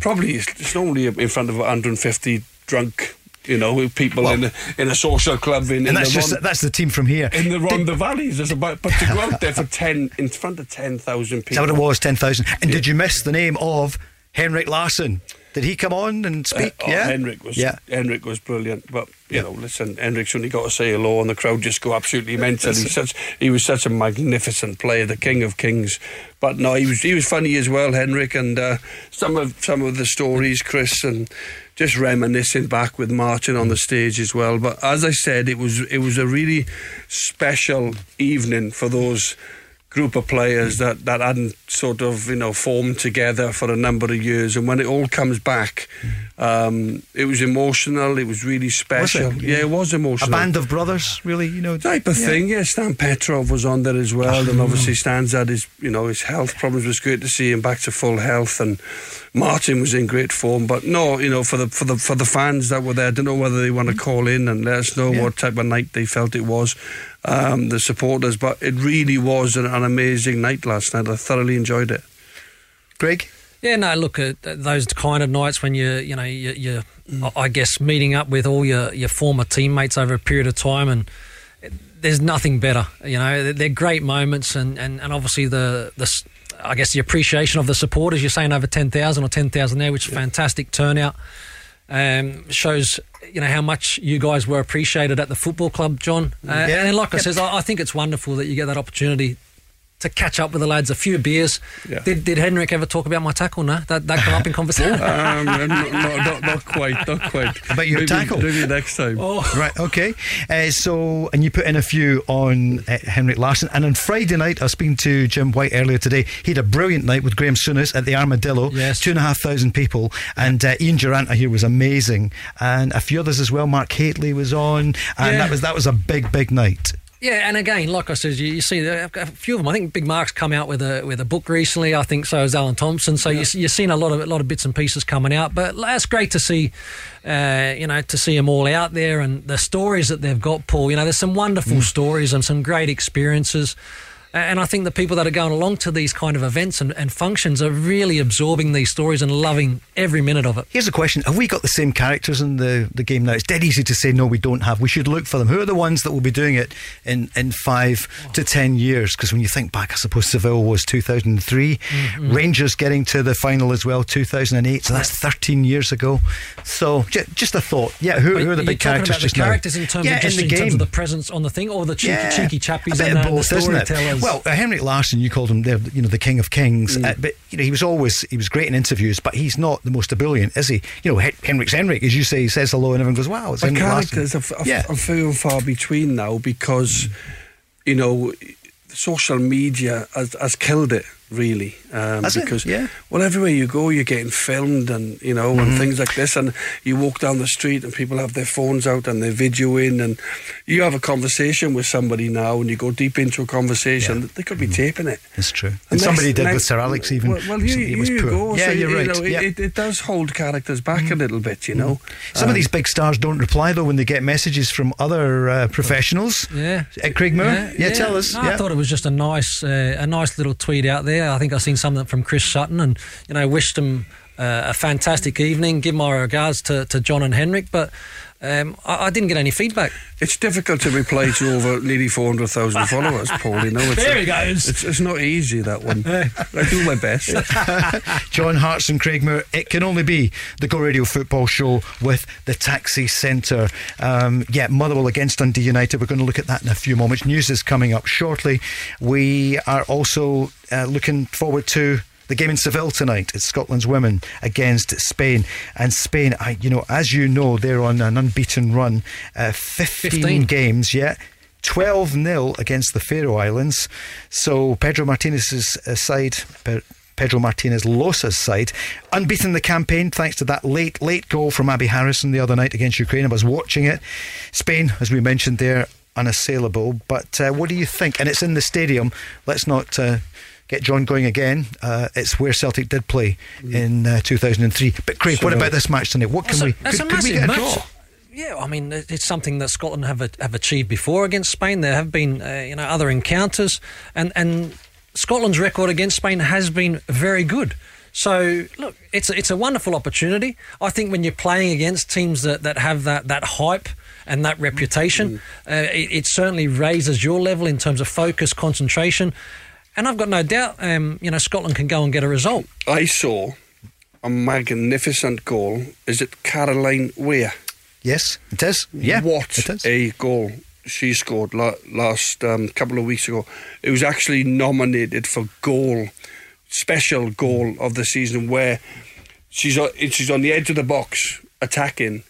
probably it's normally in front of 150 drunk you know, people well, in a, in a social club in, and in that's just that's the team from here in the Rhondda Valleys. There's about but to go out there for ten in front of ten thousand people. Is that what it was? Ten thousand. And yeah. did you miss the name of Henrik Larsson? Did he come on and uh, speak? Uh, oh, yeah, Henrik was. Yeah. Henrik was brilliant. But you yeah. know, listen, Henrik's only got to say hello, and the crowd just go absolutely mental. He's such, he was such a magnificent player, the king of kings. But no, he was he was funny as well, Henrik, and uh, some of some of the stories, Chris, and just reminiscing back with Martin on the stage as well. But as I said, it was it was a really special evening for those group of players mm. that, that hadn't sort of you know formed together for a number of years. And when it all comes back mm. um, it was emotional it was really special was it? Yeah. yeah. it was emotional. a band of brothers really you know? Type of yeah. thing yeah. Stan Petrov was on there as well and obviously Stan's had his you know his health problems. It was great to see him back to full health and Martin was in great form. But no you know for the for the for the fans that were there I don't know whether they want to mm. call in and let us know yeah. what type of night they felt it was um, the supporters. But it really was an, an, amazing night last night. I thoroughly enjoyed it. Greg. Yeah, no. Look at those kind of nights when you, you know, you, you mm. I guess meeting up with all your, your former teammates over a period of time, and there's nothing better. You know, they're great moments, and, and, and obviously the the I guess the appreciation of the supporters. You're saying over ten thousand or ten thousand there, which is yeah. fantastic turnout. Um, shows you know how much you guys were appreciated at the football club, John. Uh, yeah. And like I says, I, I think it's wonderful that you get that opportunity to catch up with the lads, a few beers. Yeah. Did, did Henrik ever talk about my tackle? No, that that come up in conversation. um, no, not, not, quite, not quite. About your maybe, tackle, maybe next time. Oh. Right, okay. Uh, so, and you put in a few on uh, Henrik Larsson, and on Friday night, I was speaking to Jim White earlier today. He had a brilliant night with Graham Souness at the Armadillo. Yes, two and a half thousand people, and uh, Ian Durrant here was amazing, and a few others as well. Mark Hateley was on, and yeah. that was that was a big, big night. Yeah, and again, like I said, you, you, see a few of them. I think Big Mark's come out with a with a book recently. I think so has Alan Thompson. So yeah. you, you're seeing a lot of a lot of bits and pieces coming out. But that's great to see. Uh, you know, to see them all out there and the stories that they've got, Paul. You know, there's some wonderful mm. stories and some great experiences. And I think the people that are going along to these kind of events and, and, functions are really absorbing these stories and loving every minute of it. Here's a question Have we got the same characters in the, the game now? It's dead easy to say, no, we don't have. We should look for them. Who are the ones that will be doing it in, in five oh. to ten years? Because when you think back, I suppose Seville was 2003, mm-hmm. Rangers getting to the final as well, 2008. So that's 13 years ago. So j- just a thought. Yeah, who, who are the big characters the characters now? in terms, yeah, of, just in, the in terms of the presence on the thing or the cheeky, yeah, cheeky chappies and the, both, the storytellers? Well, uh, Henrik Larsson, you called him the you know the King of Kings, mm. uh, but you know he was always he was great in interviews, but he's not the most ebullient, is he? You know, Henrik's Henrik, as you say, he says hello and everyone goes, "Wow, it's but Henrik characters Larsson." Are, yeah. are few and far between now because mm. you know social media has, has killed it really um, because yeah. well everywhere you go you're getting filmed and you know mm-hmm. and things like this and you walk down the street and people have their phones out and they're videoing and you have a conversation with somebody now and you go deep into a conversation yeah. they could be mm-hmm. taping it it's true and, and somebody did next, with Sir Alex even well, well you, was you poor. go yeah so, you're you right know, yeah. it, it, does hold characters back mm-hmm. a little bit you know mm-hmm. some um, of these big stars don't reply though when they get messages from other uh, professionals yeah uh, Craig Moore yeah, yeah, tell us no, I thought it was just a nice uh, a nice little tweet out there I think I've seen some from Chris Sutton, and you know wished them uh, a fantastic evening. Give my regards to, to John and Henrik, but um, I, I, didn't get any feedback. It's difficult to reply to over nearly 400,000 followers, Paul. You know, it's there he goes. It's, it's, not easy, that one. I do my best. John Hartson and Craig Moore, it can only be the Go Radio football show with the Taxi Centre. Um, yeah, Motherwell against Dundee United. We're going to look at that in a few moments. News is coming up shortly. We are also uh, looking forward to the game in Seville tonight. It's Scotland's women against Spain. And Spain, I, you know, as you know, they're on an unbeaten run. Uh, 15, 15, games, yeah. 12 0 against the Faroe Islands. So Pedro Martinez's uh, side. Pedro Martinez Losa's side, unbeaten the campaign thanks to that late, late goal from Abby Harrison the other night against Ukraine. I was watching it. Spain, as we mentioned there, unassailable. But uh, what do you think? And it's in the stadium. Let's not. Uh, get John going again. Uh, it's where Celtic did play in uh, 2003. But Craig, what about this match tonight? What can we? That's could, a could we get a match. draw? Yeah, I mean it's something that Scotland have have achieved before against Spain. There have been uh, you know other encounters, and and Scotland's record against Spain has been very good. So look, it's a, it's a wonderful opportunity. I think when you're playing against teams that, that have that that hype and that reputation, mm. uh, it, it, certainly raises your level in terms of focus, concentration, and I've got no doubt, um, you know, Scotland can go and get a result. I saw a magnificent goal. Is it Caroline Weir? Yes, it is. Yeah, what it is. a goal she scored la- last um, couple of weeks ago. It was actually nominated for goal, special goal of the season, where she's on, she's on the edge of the box attacking,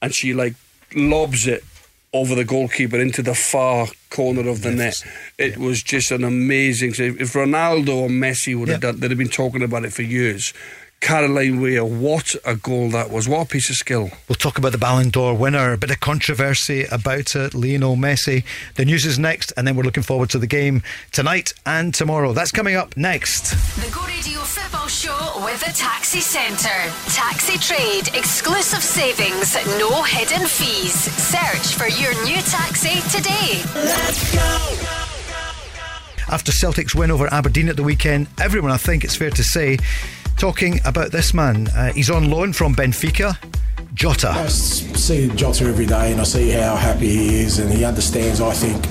and she like lobs it over the goalkeeper into the far corner of the net. It yeah. was just an amazing. If Ronaldo or Messi would have yeah. done, they'd have been talking about it for years. Caroline Weir, what a goal that was. What a piece of skill. We'll talk about the Ballon d'Or winner, a bit of controversy about it, Lionel Messi. The news is next, and then we're looking forward to the game tonight and tomorrow. That's coming up next. The Go Radio Football Show with the Taxi Centre. Taxi Trade, exclusive savings, no hidden fees. Search for your new taxi today. Let's go. After Celtic's win over Aberdeen at the weekend, everyone, I think it's fair to say, talking about this man. Uh, he's on loan from Benfica. Jota. I see Jota every day and I see how happy he is and he understands, I think,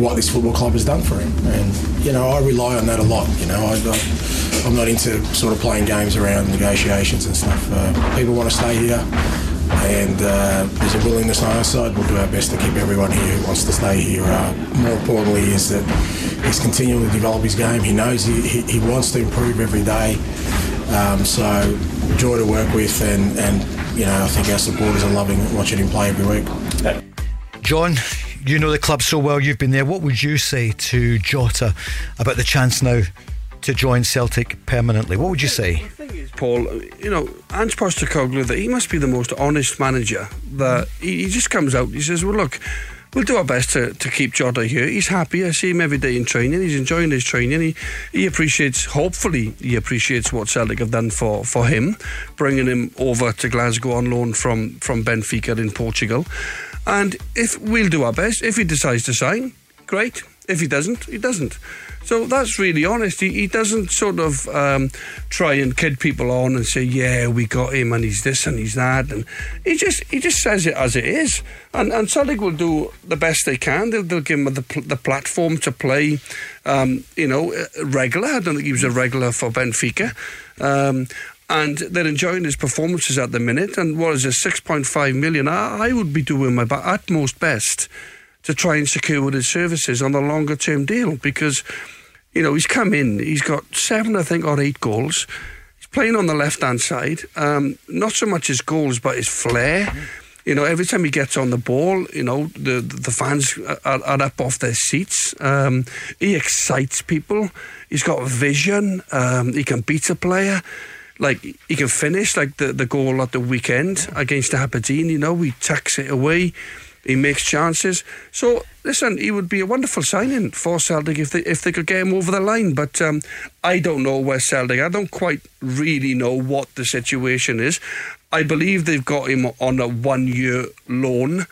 what this football club has done for him. And, you know, I rely on that a lot. You know, I, am not into sort of playing games around negotiations and stuff. Uh, people want to stay here and uh, there's a willingness on our side. We'll do our best to keep everyone here who wants to stay here. Uh, more importantly is that he's continuing to develop his game. He knows he, he, he wants to improve every day. Um, so joy to work with, and, and you know I think our supporters are loving watching him play every week. John, you know the club so well. You've been there. What would you say to Jota about the chance now to join Celtic permanently? What would you say? Paul, you know, Ange Postecoglou, that he must be the most honest manager. That he, he just comes out, he says, "Well, look." We'll do our best to, to keep Jota here. He's happy. I see him every day in training. He's enjoying his training. He, he appreciates, hopefully, he appreciates what Celtic have done for, for him, bringing him over to Glasgow on loan from, from Benfica in Portugal. And if we'll do our best, if he decides to sign, great. If he doesn't, he doesn't. So that's really honest. He, he doesn't sort of um, try and kid people on and say, "Yeah, we got him, and he's this and he's that," and he just he just says it as it is. And and Celtic will do the best they can. They'll, they'll give him the the platform to play. Um, you know, uh, regular. I don't think he was a regular for Benfica. Um, and they're enjoying his performances at the minute. And what is it, 6.5 million? I, I would be doing my utmost best to try and secure with his services on a longer term deal because you know, he's come in, he's got seven, I think, or eight goals. He's playing on the left hand side. Um, not so much his goals, but his flair. You know, every time he gets on the ball, you know, the the fans are, are up off their seats. Um, he excites people. He's got vision. Um, he can beat a player. Like he can finish like the, the goal at the weekend against Aberdeen. You know, he tucks it away. He makes chances. So listen, he would be a wonderful signing for Celtic if they if they could get him over the line. But um, I don't know where Celtic. I don't quite really know what the situation is. I believe they've got him on a one year loan.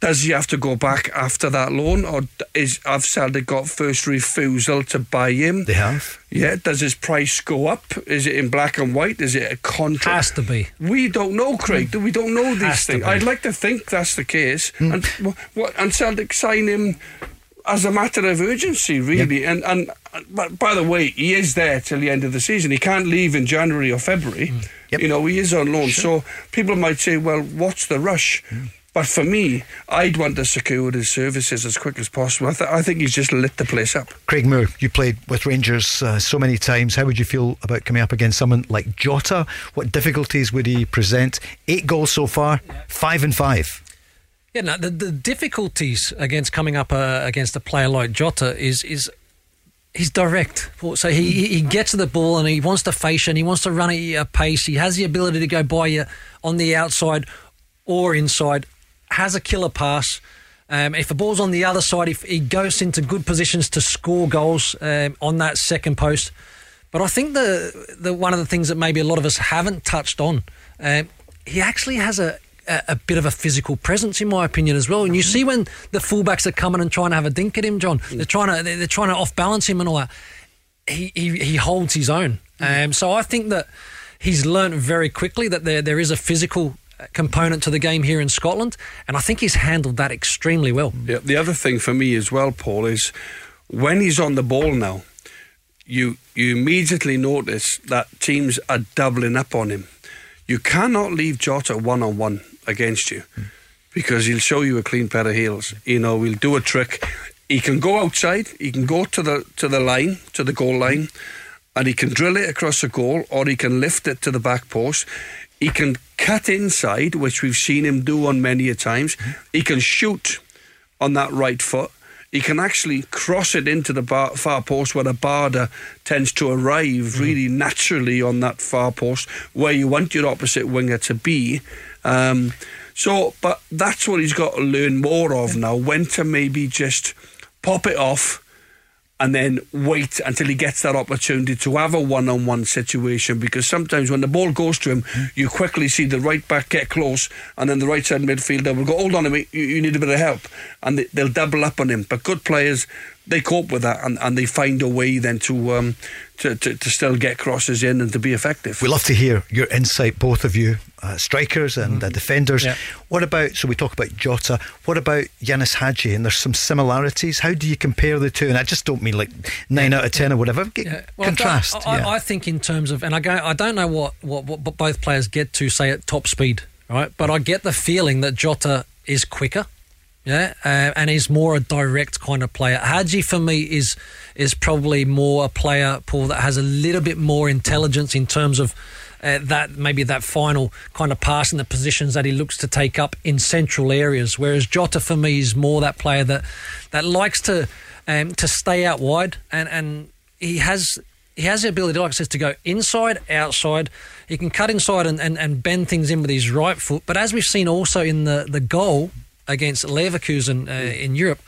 Does he have to go back after that loan, or is have Celtic got first refusal to buy him? They have. Yeah. Does his price go up? Is it in black and white? Is it a contract? Has to be. We don't know, Craig. We don't know these Has things. I'd like to think that's the case. Mm. And what? And Celtic sign him as a matter of urgency, really. Yep. And and but by the way, he is there till the end of the season. He can't leave in January or February. Mm. Yep. You know, he is on loan. Sure. So people might say, well, what's the rush? Mm. But for me, I'd want to secure his services as quick as possible. I, th- I think he's just lit the place up. Craig Moore, you played with Rangers uh, so many times. How would you feel about coming up against someone like Jota? What difficulties would he present? Eight goals so far, five and five. Yeah, no, the, the difficulties against coming up uh, against a player like Jota is is he's direct. So he he gets to the ball and he wants to face you and he wants to run at your pace. He has the ability to go by you on the outside or inside. Has a killer pass. Um, if the ball's on the other side, if he goes into good positions to score goals um, on that second post. But I think the the one of the things that maybe a lot of us haven't touched on, um, he actually has a a, a, bit of a physical presence, in my opinion, as well. And you see when the fullbacks are coming and trying to have a dink at him, John, they're trying to they're trying to off balance him and all that. He he, he holds his own. Um, so I think that he's learned very quickly that there there is a physical component to the game here in Scotland, and I think he's handled that extremely well. Yeah. The other thing for me as well, Paul, is when he's on the ball now, you you immediately notice that teams are doubling up on him. You cannot leave Jota one on one against you hmm. because he'll show you a clean pair of heels. You know, he'll do a trick. He can go outside. He can go to the to the line, to the goal line, and he can drill it across the goal, or he can lift it to the back post. He can cut inside, which we've seen him do on many a times. He can shoot on that right foot. He can actually cross it into the bar, far post where the Barda tends to arrive really naturally on that far post where you want your opposite winger to be. Um, so, but that's what he's got to learn more of now. When to maybe just pop it off and then wait until he gets that opportunity to have a one-on-one situation because sometimes when the ball goes to him you quickly see the right back get close and then the right side midfielder will go hold on a minute you, you need a bit of help and they, they'll double up on him. But good players they cope with that and, and they find a way then to, um, to, to, to still get crosses in and to be effective. We love to hear your insight, both of you, uh, strikers and uh, defenders. Yeah. What about, so we talk about Jota, what about Ianis Hagi? And there's some similarities. How do you compare the two? And I just don't mean like 9 out of 10 or whatever. Get, Yeah. Well, contrast. I, yeah. I, I think in terms of, and I go, I don't know what, what what both players get to say at top speed, right? But I get the feeling that Jota is quicker, yeah, uh, and he's more a direct kind of player. Hagi for me is is probably more a player, Paul, that has a little bit more intelligence in terms of. Uh, that maybe that final kind of pass in the positions that he looks to take up in central areas, whereas Jota for me is more that player that that likes to um, to stay out wide and and he has he has the ability, like I said, to go inside, outside. He can cut inside and, and, and bend things in with his right foot. But as we've seen also in the, the goal against Leverkusen uh, in Europe,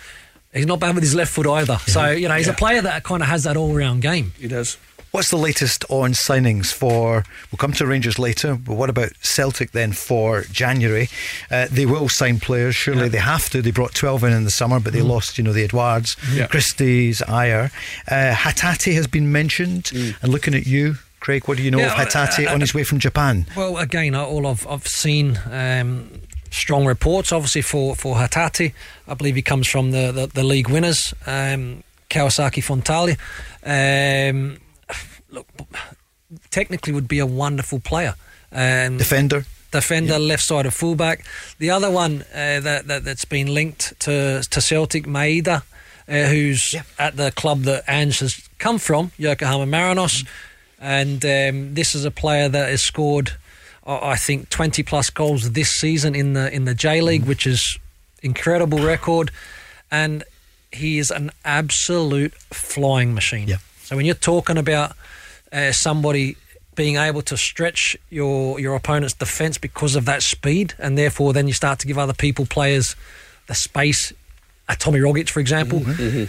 he's not bad with his left foot either. So, you know, he's a player that kind of has that all round game. He does. What's the latest on signings for? We'll come to Rangers later, but what about Celtic then for January? Uh, they will sign players, surely they have to. They brought 12 in in the summer, but they lost, you know, the Edwards, Yeah. Christie's, Ajer. Uh, Hatate has been mentioned. And looking at you, Craig, what do you know Yeah, of Hatate uh, on his way from Japan? Well, again, all I've, I've seen um, strong reports, obviously, for, for Hatate. I believe he comes from the, the, the league winners, um, Kawasaki Frontale. Um, look, technically would be a wonderful player. Um, Defender. defender, left side of fullback. The other one uh, that, that that's been linked to to Celtic, Maeda, uh, who's Yeah. at the club that Ange has come from, Yokohama Marinos, and um, this is a player that has scored, I I think, twenty plus goals this season in the in the J League, mm. which is incredible record, and he is an absolute flying machine. Yeah. So when you're talking about uh, somebody being able to stretch your your opponent's defense because of that speed, and therefore then you start to give other people players the space. A Tommy Rogic, for example. Mm-hmm. Mm-hmm.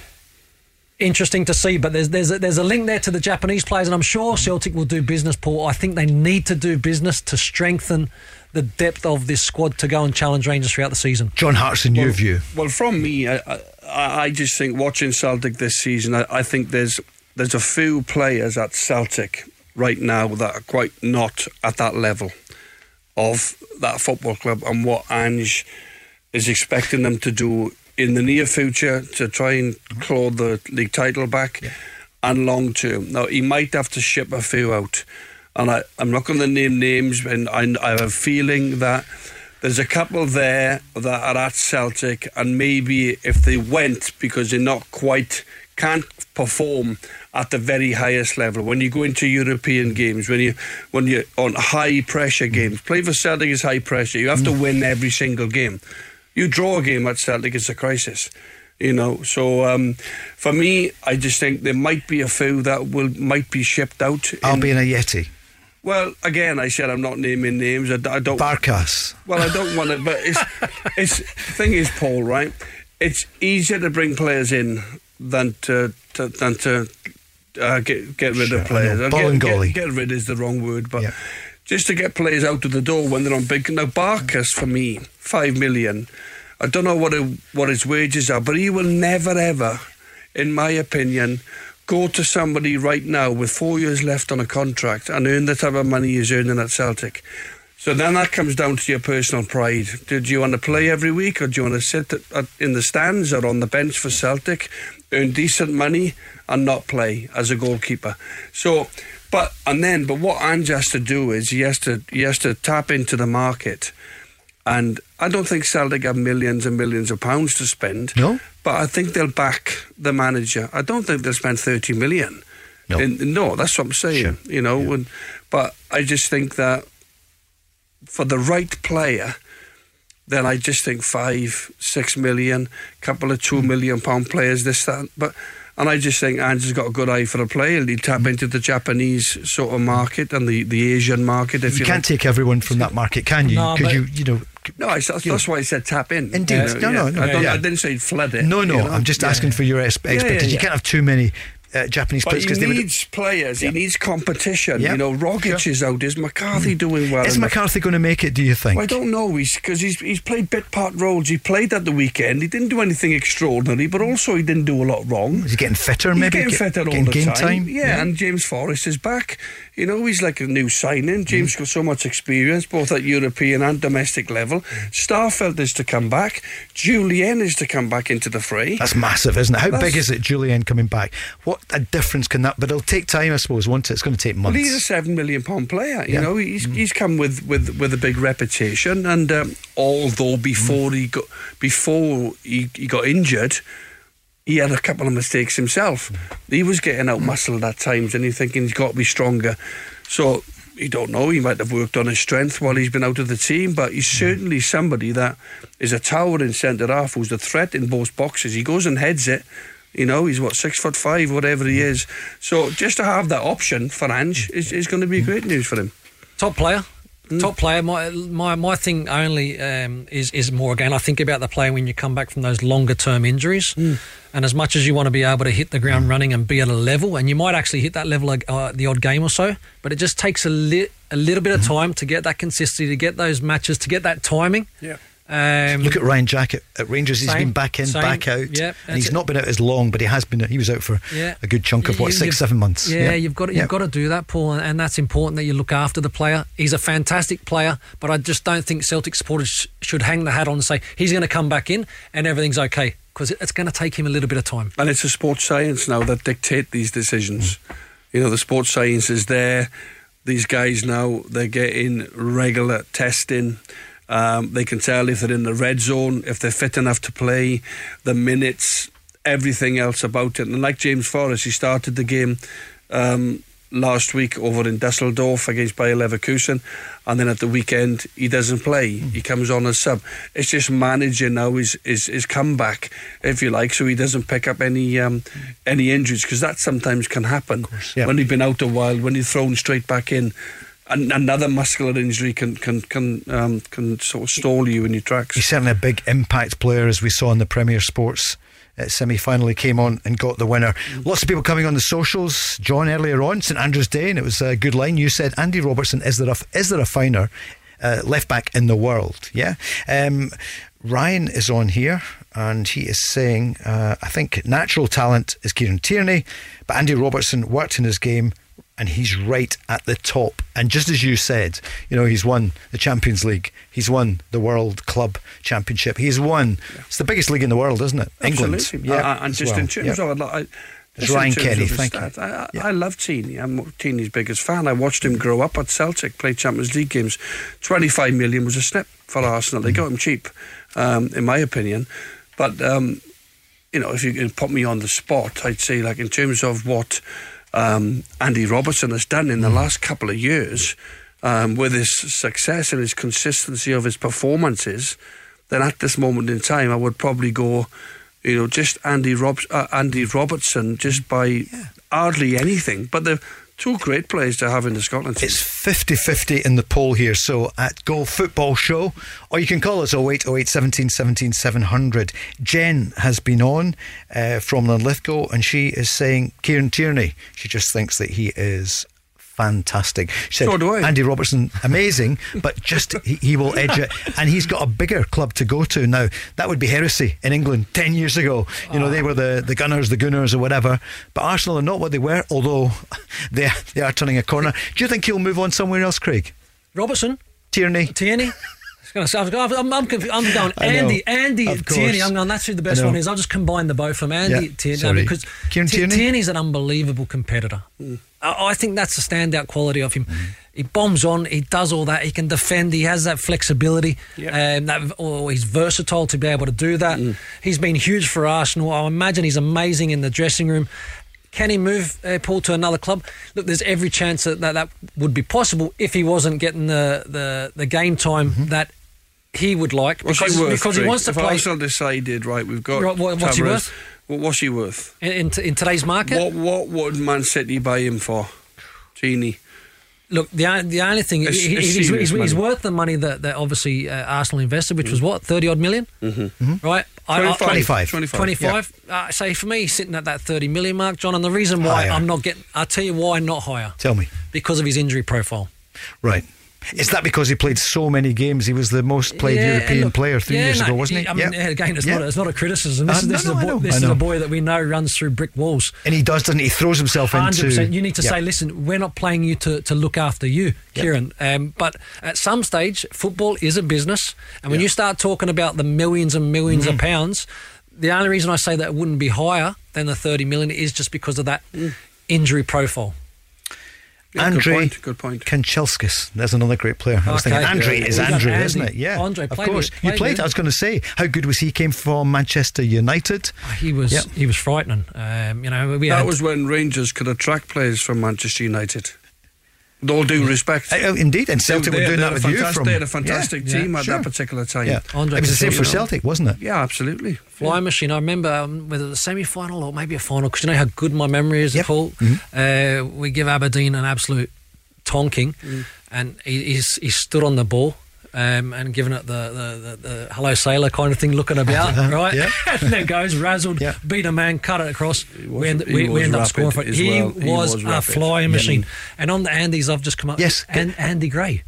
Interesting to see, but there's there's a, there's a link there to the Japanese players, and I'm sure Celtic will do business. Paul, I think they need to do business to strengthen the depth of this squad to go and challenge Rangers throughout the season. John Hartson, your Well- view. Well, from me, I, I, I just think watching Celtic this season, I, I think there's there's a few players at Celtic right now that are quite not at that level of that football club and what Ange is expecting them to do in the near future to try and mm-hmm. claw the league title back and long term. Now, he might have to ship a few out. And I, I'm not going to name names, and I, I have a feeling that there's a couple there that are at Celtic, and maybe if they went because they're not quite can't perform at the very highest level. When you go into European games, when you when you're on high pressure games, play for Celtic is high pressure. You have to mm. win every single game. You draw a game at Celtic, it's a crisis. You know, so um, for me, I just think there might be a few that will might be shipped out. I'll in- be in a Yeti. well, again, I said I'm not naming names. I don't. Barkas. Well, I don't want it, but it's it's thing is, Paul, right? It's easier to bring players in than to, to than to uh, get get rid Sure, of players. Ball and get, golly. get, get rid is the wrong word, but Yeah. Just to get players out of the door when they're on big. Now, Barkas for me, five million. I don't know what what his wages are, but he will never ever, in my opinion. Go to somebody right now with four years left on a contract and earn the type of money he's earning at Celtic. So then that comes down to your personal pride. Do you want to play every week, or do you want to sit in the stands or on the bench for Celtic, earn decent money, and not play as a goalkeeper? So, but and then, but what Ange has to do is he has to he has to tap into the market, and I don't think Celtic have millions and millions of pounds to spend. No? but I think they'll back the manager. I don't think they'll spend thirty million. No. In- no, that's what I'm saying. Sure. You know, and, but I just think that for the right player, then I just think five, six million, couple of two hmm. million pound players, this, that. But and I just think Ange's got a good eye for a player. He'd tap into the Japanese sort of market and the, the Asian market. If You you, can't like. take everyone from that market, can you? No, Because but- you, you know. No, I, that's, you know- that's why I said tap in. Indeed. You No, no, yeah. no, I, don't, yeah. I didn't say flood it. No, no. you know? I'm just Yeah. asking for your ex- yeah, expectations. You can't have too many uh, Japanese But players he because would. needs players. Yeah. He needs competition. Yeah. You know, Rogic Sure. is out. Is McCarthy doing well? Is McCarthy going to make it? Do you think? Well, I don't know. He's because he's he's played bit part roles. He played at the weekend. He didn't do anything extraordinary, but also he didn't do a lot wrong. Is he getting fitter? He's Maybe getting Get- fitter all getting the game time. time. Yeah, and James Forrest is back. You know, he's like a new signing. James got so much experience, both at European and domestic level. Starfelt is to come back. Jullien is to come back into the fray. That's massive, isn't it? How That's- big is it, Jullien coming back? What a difference can that? But it'll take time, I suppose, won't it? It's going to take Well, months. he's a seven million pound player. You Yeah. know, he's mm. he's come with, with, with a big reputation, and um, although before mm. he got before he, he got injured, he had a couple of mistakes himself. Mm. He was getting out muscled at times, and you're thinking he's got to be stronger. So you don't know. He might have worked on his strength while he's been out of the team, but he's certainly somebody that is a towering centre half who's a threat in both boxes. He goes and heads it. You know, he's what six foot five, whatever he is. So just to have that option for Ange is, is going to be great news for him. Top player. Mm. Top player. My my my thing only um, is is more again. I think about the player when you come back from those longer term injuries, Mm. and as much as you want to be able to hit the ground running and be at a level, and you might actually hit that level uh, the odd game or so, but it just takes a li- a little bit of Mm-hmm. time to get that consistency, to get those matches, to get that timing. Yeah. Um, Look at Ryan Jack at, at Rangers. He's Same, been back in, same, back out, yeah, and he's it. not been out as long, but he has been. He was out for Yeah. a good chunk of what You- six, seven months. Yeah, you've got to, you've Yeah. got to do that, Paul, and, and that's important that you look after the player. He's a fantastic player, but I just don't think Celtic supporters should hang the hat on and say he's going to come back in and everything's okay because it's going to take him a little bit of time. And it's a sports science now that dictate these decisions. You know, the sports science is there. These guys now, they're getting regular testing. Um, they can tell if they're in the red zone, if they're fit enough to play, the minutes, everything else about it. And like James Forrest, he started the game um, last week over in Dusseldorf against Bayer Leverkusen, and then at the weekend he doesn't play. He comes on as sub. It's just managing now his, his his comeback, if you like, so he doesn't pick up any um, any injuries because that sometimes can happen yeah. when you've been out a while. When you're thrown straight back in. An- Another muscular injury can can can um, can sort of stall you in your tracks. He's certainly a big impact player, as we saw in the Premier Sports uh, semi final. He came on and got the winner. Lots of people coming on the socials. John earlier on, St Andrew's Day, and it was a good line. You said, Andy Robertson, is there a, is there a finer uh, left back in the world? Yeah. Um, Ryan is on here and he is saying, uh, I think natural talent is Kieran Tierney, but Andy Robertson worked in his game and he's right at the top. And just as you said, you know, he's won the Champions League, he's won the World Club Championship, he's won. It's the biggest league in the world, isn't it? England. Absolutely. Yeah, Uh, and just well. in terms Yeah. of, I, just Ryan terms Kenny, of his thank you. I, I, Yeah. I love Teeny. I'm Teeny's biggest fan. I watched him grow up at Celtic, play Champions League games. 25 million was a snip for Arsenal. They got him cheap, um, in my opinion. But, um, you know, if you can put me on the spot, I'd say, like, in terms of what um, Andy Robertson has done in the Mm. last couple of years, um, with his success and his consistency of his performances, then at this moment in time, I would probably go, you know, just Andy Rob- uh, Andy Robertson, just by hardly anything. But they're two great players to have in the Scotland team. It's 50 50 in the poll here. So at Go Football Show, or you can call us 08 08 17 17 700. Jen has been on uh, from Linlithgow and she is saying Kieran Tierney. She just thinks that he is fantastic. She said So do I. Andy Robertson, amazing, but just he, he will edge it. And he's got a bigger club to go to now. That would be heresy in England 10 years ago. You know, they ah. were the, the Gunners, the Gooners, or whatever. But Arsenal are not what they were, although they, they are turning a corner. Do you think he'll move on somewhere else, Craig? Robertson, Tierney? Tierney. I was gonna say, I'm, I'm, I'm, conf- I'm going I know, Andy, Andy. Tierney. I'm going. That's who the best one is. I'll just combine the both of them. Andy Yeah, Tierney sorry. because Kieran Tierney? Tierney's an unbelievable competitor. I, I think that's the standout quality of him. Mm-hmm. He bombs on. He does all that. He can defend. He has that flexibility. Yeah. Um, that, or he's versatile to be able to do that. He's been huge for Arsenal. I imagine he's amazing in the dressing room. Can he move uh, Paul to another club? Look, there's every chance that, that that would be possible if he wasn't getting the, the, the game time Mm-hmm. that he would like What's because, he worth? because he wants to if play Arsenal decided, right, we've got Right, what- what's he worth? Well, what's he worth? in, in, in today's market. What what would Man City buy him for? Genie. Look, the the only thing It's- he- it's he's, he's, he's, he's worth the money that, that obviously uh, Arsenal invested, which was Mm. what thirty odd 1000000 Mm-hmm. right? I- I- 25. 25. 25. Uh, say for me, sitting at that 30 million mark, John. And the reason why Higher. I'm not getting, I'll tell you why not higher. Tell me. Because of his injury profile. Right. Is that because he played so many games? He was the most played Yeah, European look, player three yeah, years no, ago, wasn't he? I mean, again, it's not a, it's not a criticism. This Uh, is this, no, is, no, a boy, this is a boy that we know runs through brick walls. And he does, doesn't he? He throws himself Hundred into. You need to say, listen, we're not playing you to, to look after you, Kieran. Um, but at some stage, football is a business, and when you start talking about the millions and 1000000s Mm-hmm. of pounds, the only reason I say that it wouldn't be higher than the thirty million is just because of that injury profile. Yeah, good Andre point, good point. Kanchelskis. There's another great player. I was Okay. thinking Andre Yeah, is Andre, Andy. isn't it? Yeah. Andre of course. with- you played played. I was going to say, how good was he? Came from Manchester United. He was Yep. he was frightening. Um, you know, we That had, was when Rangers could attract players from Manchester United. With all due respect. Uh, indeed, and Celtic They- were doing that with you from. They had a fantastic Yeah, team yeah, at sure. that particular time. Yeah, Andre it was the same for. Celtic, wasn't it? Yeah, absolutely. Flying machine. I remember um, whether the semi final or maybe a final because you know how good my memory is, Yep. Paul. Uh, we give Aberdeen an absolute tonking, and he, he's he stood on the ball. Um, and giving it the, the, the, the hello sailor kind of thing, looking about, right? Yeah. and there goes, razzled, Yeah. beat a man, cut it across. We end, we, we end up scoring for it. He, well. He was, was a flying Yeah. machine. And on the Andes, I've just come up. Yes. and Andy Gray.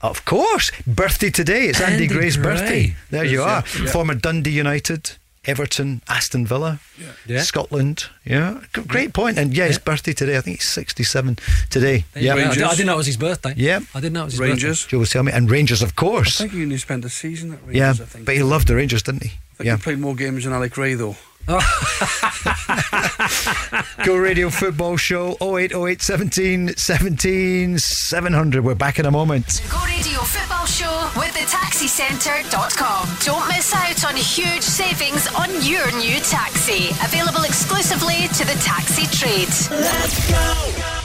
Of course. Birthday today. It's Andy, Andy Gray's Gray. birthday. There you are. Former Dundee United, Everton, Aston Villa, Yeah. Scotland. Yeah. G- Great point. And yeah, his birthday today. I think he's 67 today. Yeah. I, did- I didn't know it was his birthday. Yeah. I didn't know it was his Rangers. Joe was telling me. And Rangers, of course. I course. think he only spent a season at Rangers, Yeah. I think. But he loved the Rangers, didn't he? I think Yeah. he played more games than Alec Ray, though. Go Radio Football Show 0808 17 17 700. We're back in a moment. Go Radio Football Show with thetaxicentre.com. Don't miss out on huge savings on your new taxi. Available exclusively to the taxi trade. Let's go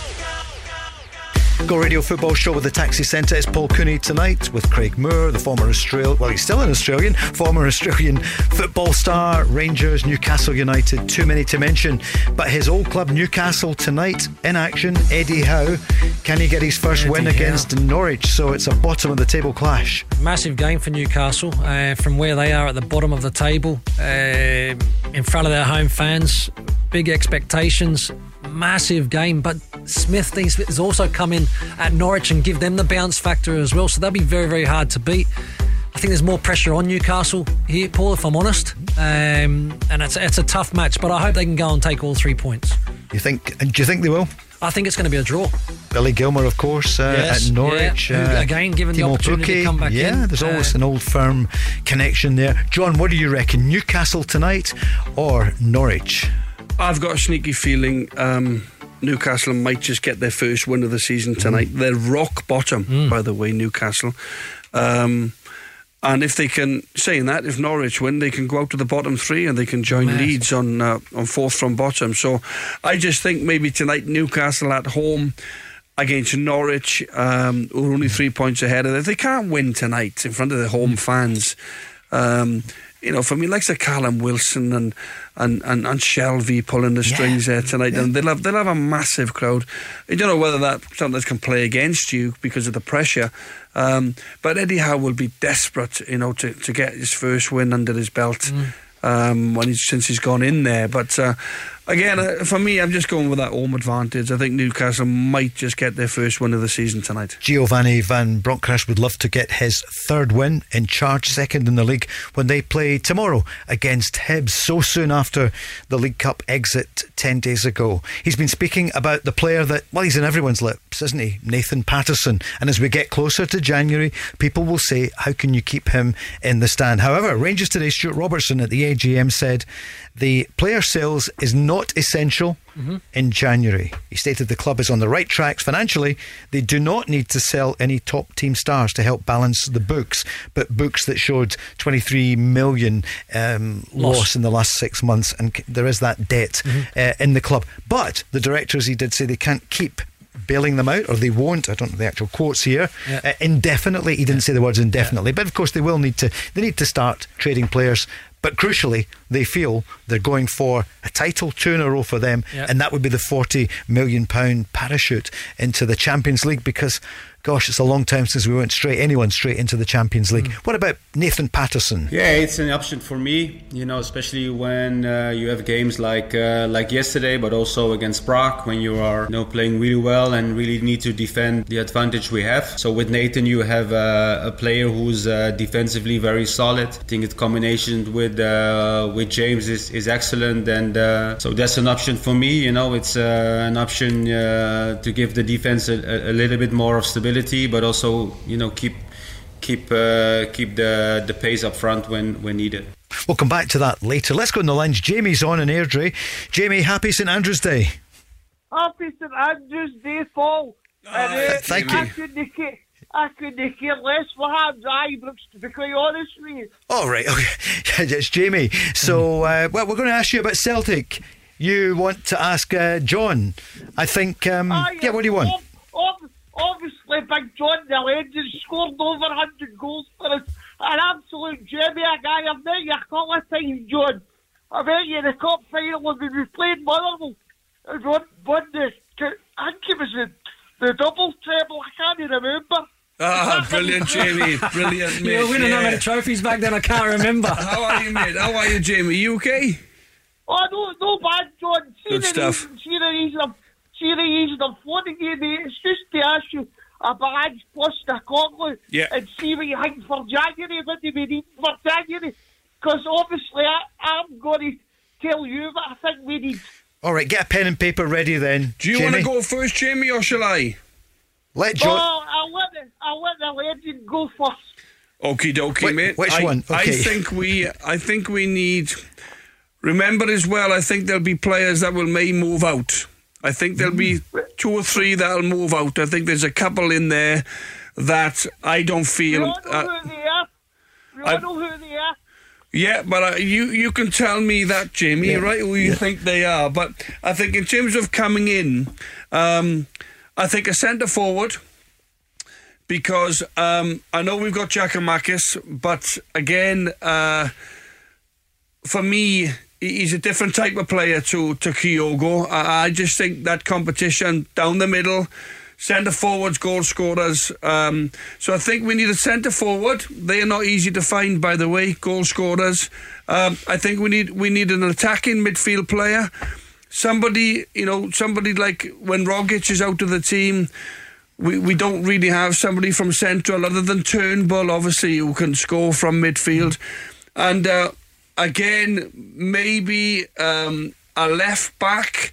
Radio Football Show with the Taxi Centre. It's Paul Cooney tonight with Craig Moore, the former Australian, well, he's still an Australian, former Australian football star, Rangers, Newcastle United, too many to mention. But his old club, Newcastle, tonight in action. Eddie Howe, can he get his first Eddie win Howe. against Norwich? So it's a bottom of the table clash. Massive game for Newcastle uh, from where they are at the bottom of the table, uh, in front of their home fans. Big expectations, massive game. But Smith Dean Smith has also come in at Norwich and give them the bounce factor as well. So they'll be very, very hard to beat. I think there's more pressure on Newcastle here, Paul, if I'm honest. Um, and it's, it's a tough match, but I hope they can go and take all three points. You think? And do you think they will? I think it's going to be a draw. Billy Gilmour, of course, uh, Yes, at Norwich. yeah. Uh, again, given the Timo opportunity to come back yeah, in, there's uh, always an old firm connection there. John, what do you reckon? Newcastle tonight or Norwich? I've got a sneaky feeling um, Newcastle might just get their first win of the season tonight. They're rock bottom, by the way, Newcastle. Um, and if they can, saying that, if Norwich win, they can go out to the bottom three and they can join Mad. Leeds on uh, on fourth from bottom. So I just think maybe tonight Newcastle at home against Norwich, um, who are only three points ahead of them. If they can't win tonight in front of the home fans, Um, you know, for me, like Sir Callum Wilson and and and, and Shelvey pulling the strings there tonight, and they'll have they'll have a massive crowd. I don't know whether that sometimes can play against you because of the pressure, um, but Eddie Howe will be desperate, you know, to, to get his first win under his belt. Um, when he's since he's gone in there, but uh, again, uh, for me, I'm just going with that home advantage. I think Newcastle might just get their first win of the season tonight. Giovanni Van Bronckhorst would love to get his third win in charge, second in the league, when they play tomorrow against Hibs, so soon after the League Cup exit 10 days ago. He's been speaking about the player that, well, he's in everyone's lips, isn't he? Nathan Patterson. And as we get closer to January, people will say, how can you keep him in the stand? However, Rangers today, Stewart Robertson at the AGM said the player sales is not essential in January. He stated the club is on the right tracks financially. They do not need to sell any top team stars to help balance the books, but books that showed 23 million um, loss. Loss. in the last six months, and there is that debt uh, in the club. But the directors, he did say they can't keep. Bailing them out, or they won't. I don't know the actual quotes here. Yeah. Uh, indefinitely, he didn't say the words indefinitely, but of course they will need to. They need to start trading players. But crucially, they feel they're going for a title, two in a row for them, Yeah. and that would be the forty million pound parachute into the Champions League. Because, gosh, it's a long time since we went straight anyone straight into the Champions League. What about Nathan Patterson? Yeah, it's an option for me. You know, especially when uh, you have games like uh, like yesterday, but also against Prague, when you are you know playing really well and really need to defend the advantage we have. So with Nathan, you have uh, a player who's uh, defensively very solid. I think the combination with uh, with James is, is excellent, and uh, so that's an option for me. You know, it's uh, an option uh, to give the defense a, a- a little bit more of stability, but also you know keep keep uh, keep the the pace up front when when needed. We'll come back to that later. Let's go in the lines. Jamie's on in Airdrie. Jamie, happy St Andrew's Day. Happy St Andrew's Day, Paul. and, uh, thank I you. couldn't care, I couldn't care less for Habs Ibrox, to be quite honest with you. All right, okay. it's Jamie. So, uh, well, we're going to ask you about Celtic. You want to ask uh, John? I think. Um, Ah, yeah, what do you want? Ob- ob- obviously, Big John, the legend, scored over 100 goals for us. An absolute Jamie, a guy I've met you a couple of times, John. I met you in the cup final when we played Motherwell. And won, won the, I think it was the, the double treble, I can't even remember. Ah, brilliant, Jamie. Brilliant, mate. You were winning yeah. how many trophies back then? I can't remember. How are you, mate? How are you, Jamie? You okay? Oh, no, no bad, John. See Good the stuff. Reason, see the reason I'm, see the reason I'm phoning you, mate. It's just to ask you about Ange Postecoglou Yeah. and see what you think for January, what do we need for January? Because obviously I, I'm going to tell you what I think we need. All right, get a pen and paper ready then. Do you want to go first, Jamie, or shall I? Let John. Oh, I'll let, the, I'll let the legend go first. Okie dokie, Wait, mate. which I, one? I think we. I think we need. Remember as well. I think there'll be players that will may move out. I think there'll be two or three that'll move out. I think there's a couple in there that I don't We feel. all know uh, who they are. We I- all know who they are. Yeah, but uh, you you can tell me that, Jamie, Yeah. right? Who you think they are? But I think in terms of coming in, um, I think a centre forward because um, I know we've got Giakoumakis, but again, uh, for me, he- he's a different type of player to to Kyogo. I, I just think that competition down the middle. Centre forwards, goal scorers. Um, so I think we need a centre forward. They are not easy to find, by the way. Goal scorers. Um, I think we need we need an attacking midfield player. Somebody, you know, somebody like when Rogic is out of the team, we, we don't really have somebody from central other than Turnbull, obviously, who can score from midfield. And uh, again, maybe um, a left back.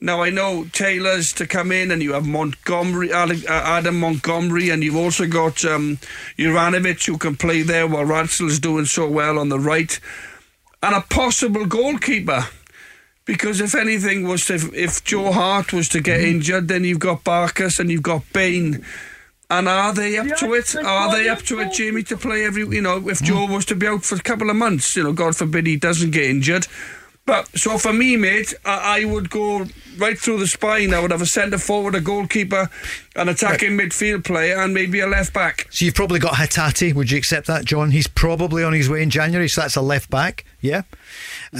Now I know Taylor's to come in, and you have Montgomery, uh, Adam Montgomery, and you've also got um, Juranovic who can play there while Ralston's doing so well on the right, and a possible goalkeeper. Because if anything was to, if Joe Hart was to get injured, then you've got Barkas and you've got Bain. And are they up Yeah, to it? Are they up to it, Jamie, to play every? You know, if Joe was to be out for a couple of months, you know, God forbid he doesn't get injured, But so for me, mate, I, I would go right through the spine. I would have a centre forward, a goalkeeper, an attacking midfield player, and maybe a left back. So you've probably got Hatate. Would you accept that, John? He's probably on his way in January, so that's a left back. Yeah.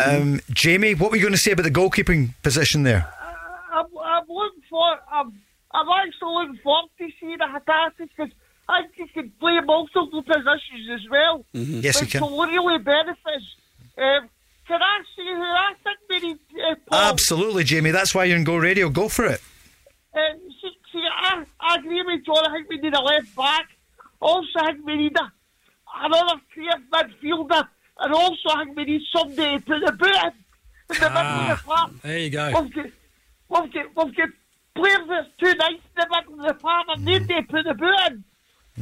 Um, Jamie, what were you going to say about the goalkeeping position there? I'm, I'm looking for. I'm, I'm actually looking forward to see the Hatate because I think he can play multiple positions as well. Yes, he which can. will really benefit. Um, can I see who I think we need? Uh, Absolutely, Jamie. That's why you're in Go Radio. Go for it. Uh, see, see I, I agree with John. I think we need a left back. Also, I think we need a, another clear midfielder. And also, I think we need somebody to put the boot in. in the middle of the park. There you go. We've got, we've got, we've got players that's too nice in the middle of the park and need to put the boot in.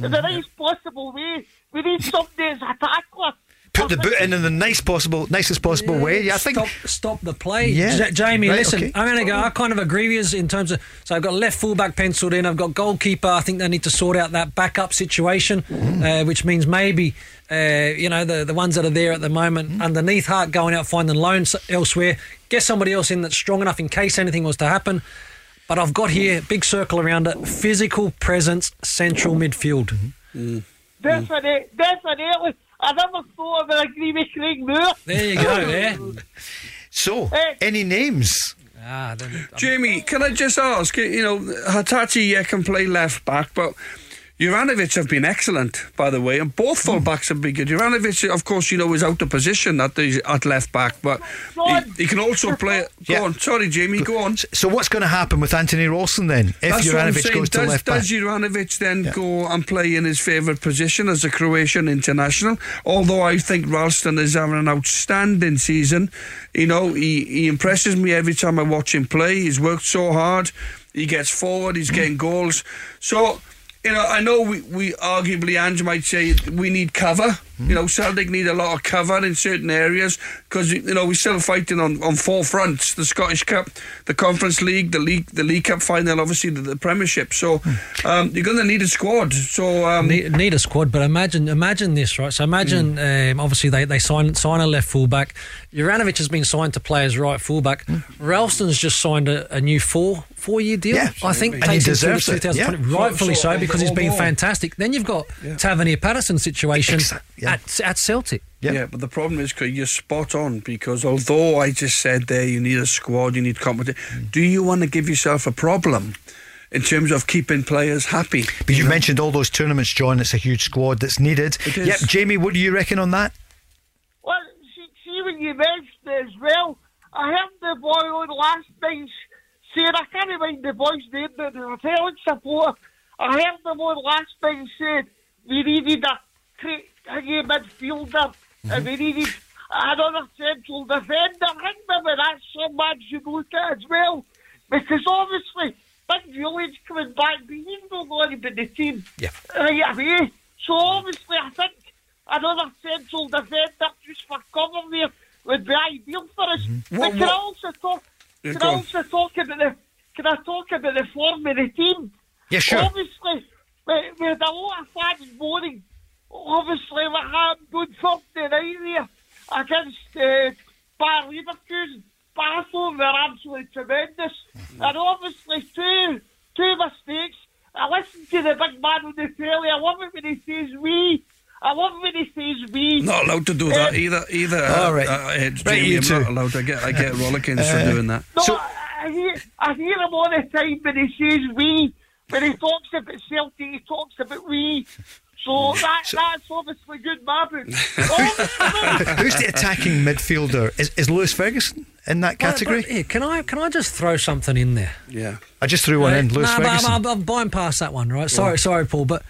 In the nicest possible way. We need somebody as a tackler. Put the boot in in the nice possible, nicest possible way. Yeah, I think. stop, stop the play. Yeah. Ja- Jamie, Right, listen, okay. I'm going to go. I kind of agree with you in terms of. So I've got left fullback penciled in. I've got goalkeeper. I think they need to sort out that backup situation, Mm. uh, which means maybe. Uh, you know the the ones that are there at the moment Mm. underneath Hart going out finding loans elsewhere. Get somebody else in that's strong enough in case anything was to happen. But I've got here big circle around it: physical presence, central midfield. Mm-hmm. Definitely, definitely. I never thought I would agree with Craig Moore. There you go. There. So, any names? Ah, then, Jamie, can I just ask? You know, Hatate yeah, can play left back, but Juranovic have been excellent, by the way, and both full hmm. backs have been good. Juranovic, of course, you know, is out of position at the at left back, but he, he can also play. Go Yeah. on, sorry, Jamie, go on. So, what's going to happen with Anthony Ralston then? If That's Juranovic saying. goes to does, left back? does Juranovic then Yeah. go and play in his favourite position as a Croatian international? Although I think Ralston is having an outstanding season. You know, he, he impresses me every time I watch him play. He's worked so hard. He gets forward. He's getting goals. So. You know, I know we, we arguably, Ange might say we need cover. You know, Celtic need a lot of cover in certain areas because you know we're still fighting on, on four fronts: the Scottish Cup, the Conference League, the league, the League Cup final, obviously the, the Premiership. So um, you're going to need a squad. So um, need, need a squad, but imagine imagine this, right? So imagine, um, obviously they they sign sign a left fullback. Juranovic has been signed to play as right fullback. Ralston's just signed a, a new four four year deal. Yeah. I think And he takes him deserves it, yeah. rightfully So- so, so because he's been overall- fantastic. Then you've got Tavernier Patterson situation Exa- yeah. At at Celtic. Yeah. Yeah, but the problem is, Craig, you're spot on because although I just said there you need a squad, you need competition, do you want to give yourself a problem in terms of keeping players happy? But you mentioned all those tournaments, John. It's a huge squad that's needed. It is. Yep, Jamie, what do you reckon on that? Well, see, see when you mentioned it as well, I heard the boy on last night saying, I can't remember the boy's name, but the Celtic supporter, I heard them on last night saying we needed a great hanging midfielder and we needed another central defender. I think maybe that's someone should look at as well because obviously Big Jullien's coming back, but he's not going to be the team Yeah. Uh, right away. So obviously I think another central defender just for cover there would be ideal for us. Mm-hmm. What- but can I also talk? Yeah, can I on. also talk about the? Can I talk about the form of the team? Yeah, sure. Obviously, we, we had a lot of fans moaning. Obviously, we had good Thursday night there against uh, Bayer Leverkusen. But they were absolutely tremendous. And obviously, two two mistakes. I listened to the big man on the telly. I love it when he says we. I love it when he says we. Not allowed to do that either. Either. All right. Uh, uh, it's Right, Jamie, you I'm two. not allowed. I get. I get rollickins for doing that. No, So- I, I hear, I hear him all the time when he says we. When he talks about Celtic, he talks about we. So that, that's obviously good, my book. Obviously, Who's the attacking midfielder? Is, is Lewis Ferguson in that category? But, but, yeah, can I can I just throw something in there? Yeah. I just threw one in. Uh, Lewis no, but Ferguson. I'm, I'm, I'm buying past that one, right? Sorry, sorry, Paul, but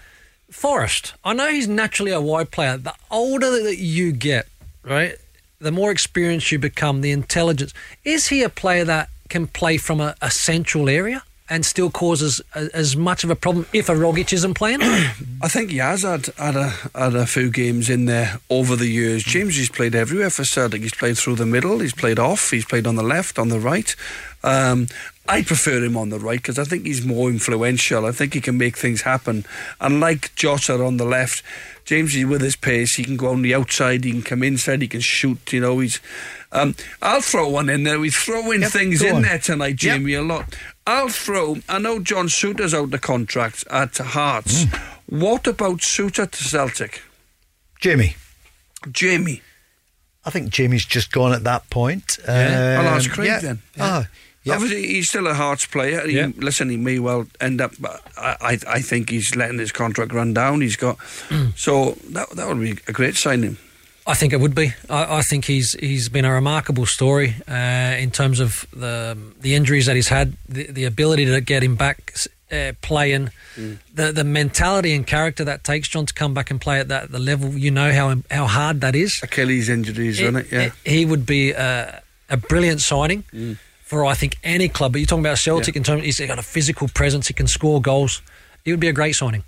Forrest, I know he's naturally a wide player. The older that you get, right, the more experienced you become, the intelligence. Is he a player that can play from a, a central area and still causes a, as much of a problem if a Rogic isn't playing? I think he has had, had, a, had a few games in there over the years. James, he's played everywhere for Celtic. He's played through the middle, he's played off, he's played on the left, on the right. Um, I prefer him on the right because I think he's more influential. I think he can make things happen. And like Jota on the left, Jamesy with his pace, he can go on the outside, he can come inside, he can shoot. You know, he's. Um, I'll throw one in there. We're throwing Yep, things in on. there tonight, Jamie, a lot. I'll throw. I know John Souttar's out the contract at Hearts. Mm. What about Souttar to Celtic? Jamie. Jamie. I think Jamie's just gone at that point. Yeah. I'll ask Um, Craig yeah. then. Ah, yeah. Obviously, he's still a Hearts player. He, Yeah. Listen, he may well end up. But I, I, I think he's letting his contract run down. He's got. so that that would be a great signing. I think it would be. I, I think he's he's been a remarkable story uh, in terms of the the injuries that he's had, the, the ability to get him back uh, playing, the the mentality and character that takes John to come back and play at that the level. You know how how hard that is. Achilles injuries, isn't it? Yeah. he would be a, a brilliant signing for I think any club. But you're talking about Celtic Yeah. in terms. He's got a physical presence. He can score goals. He would be a great signing.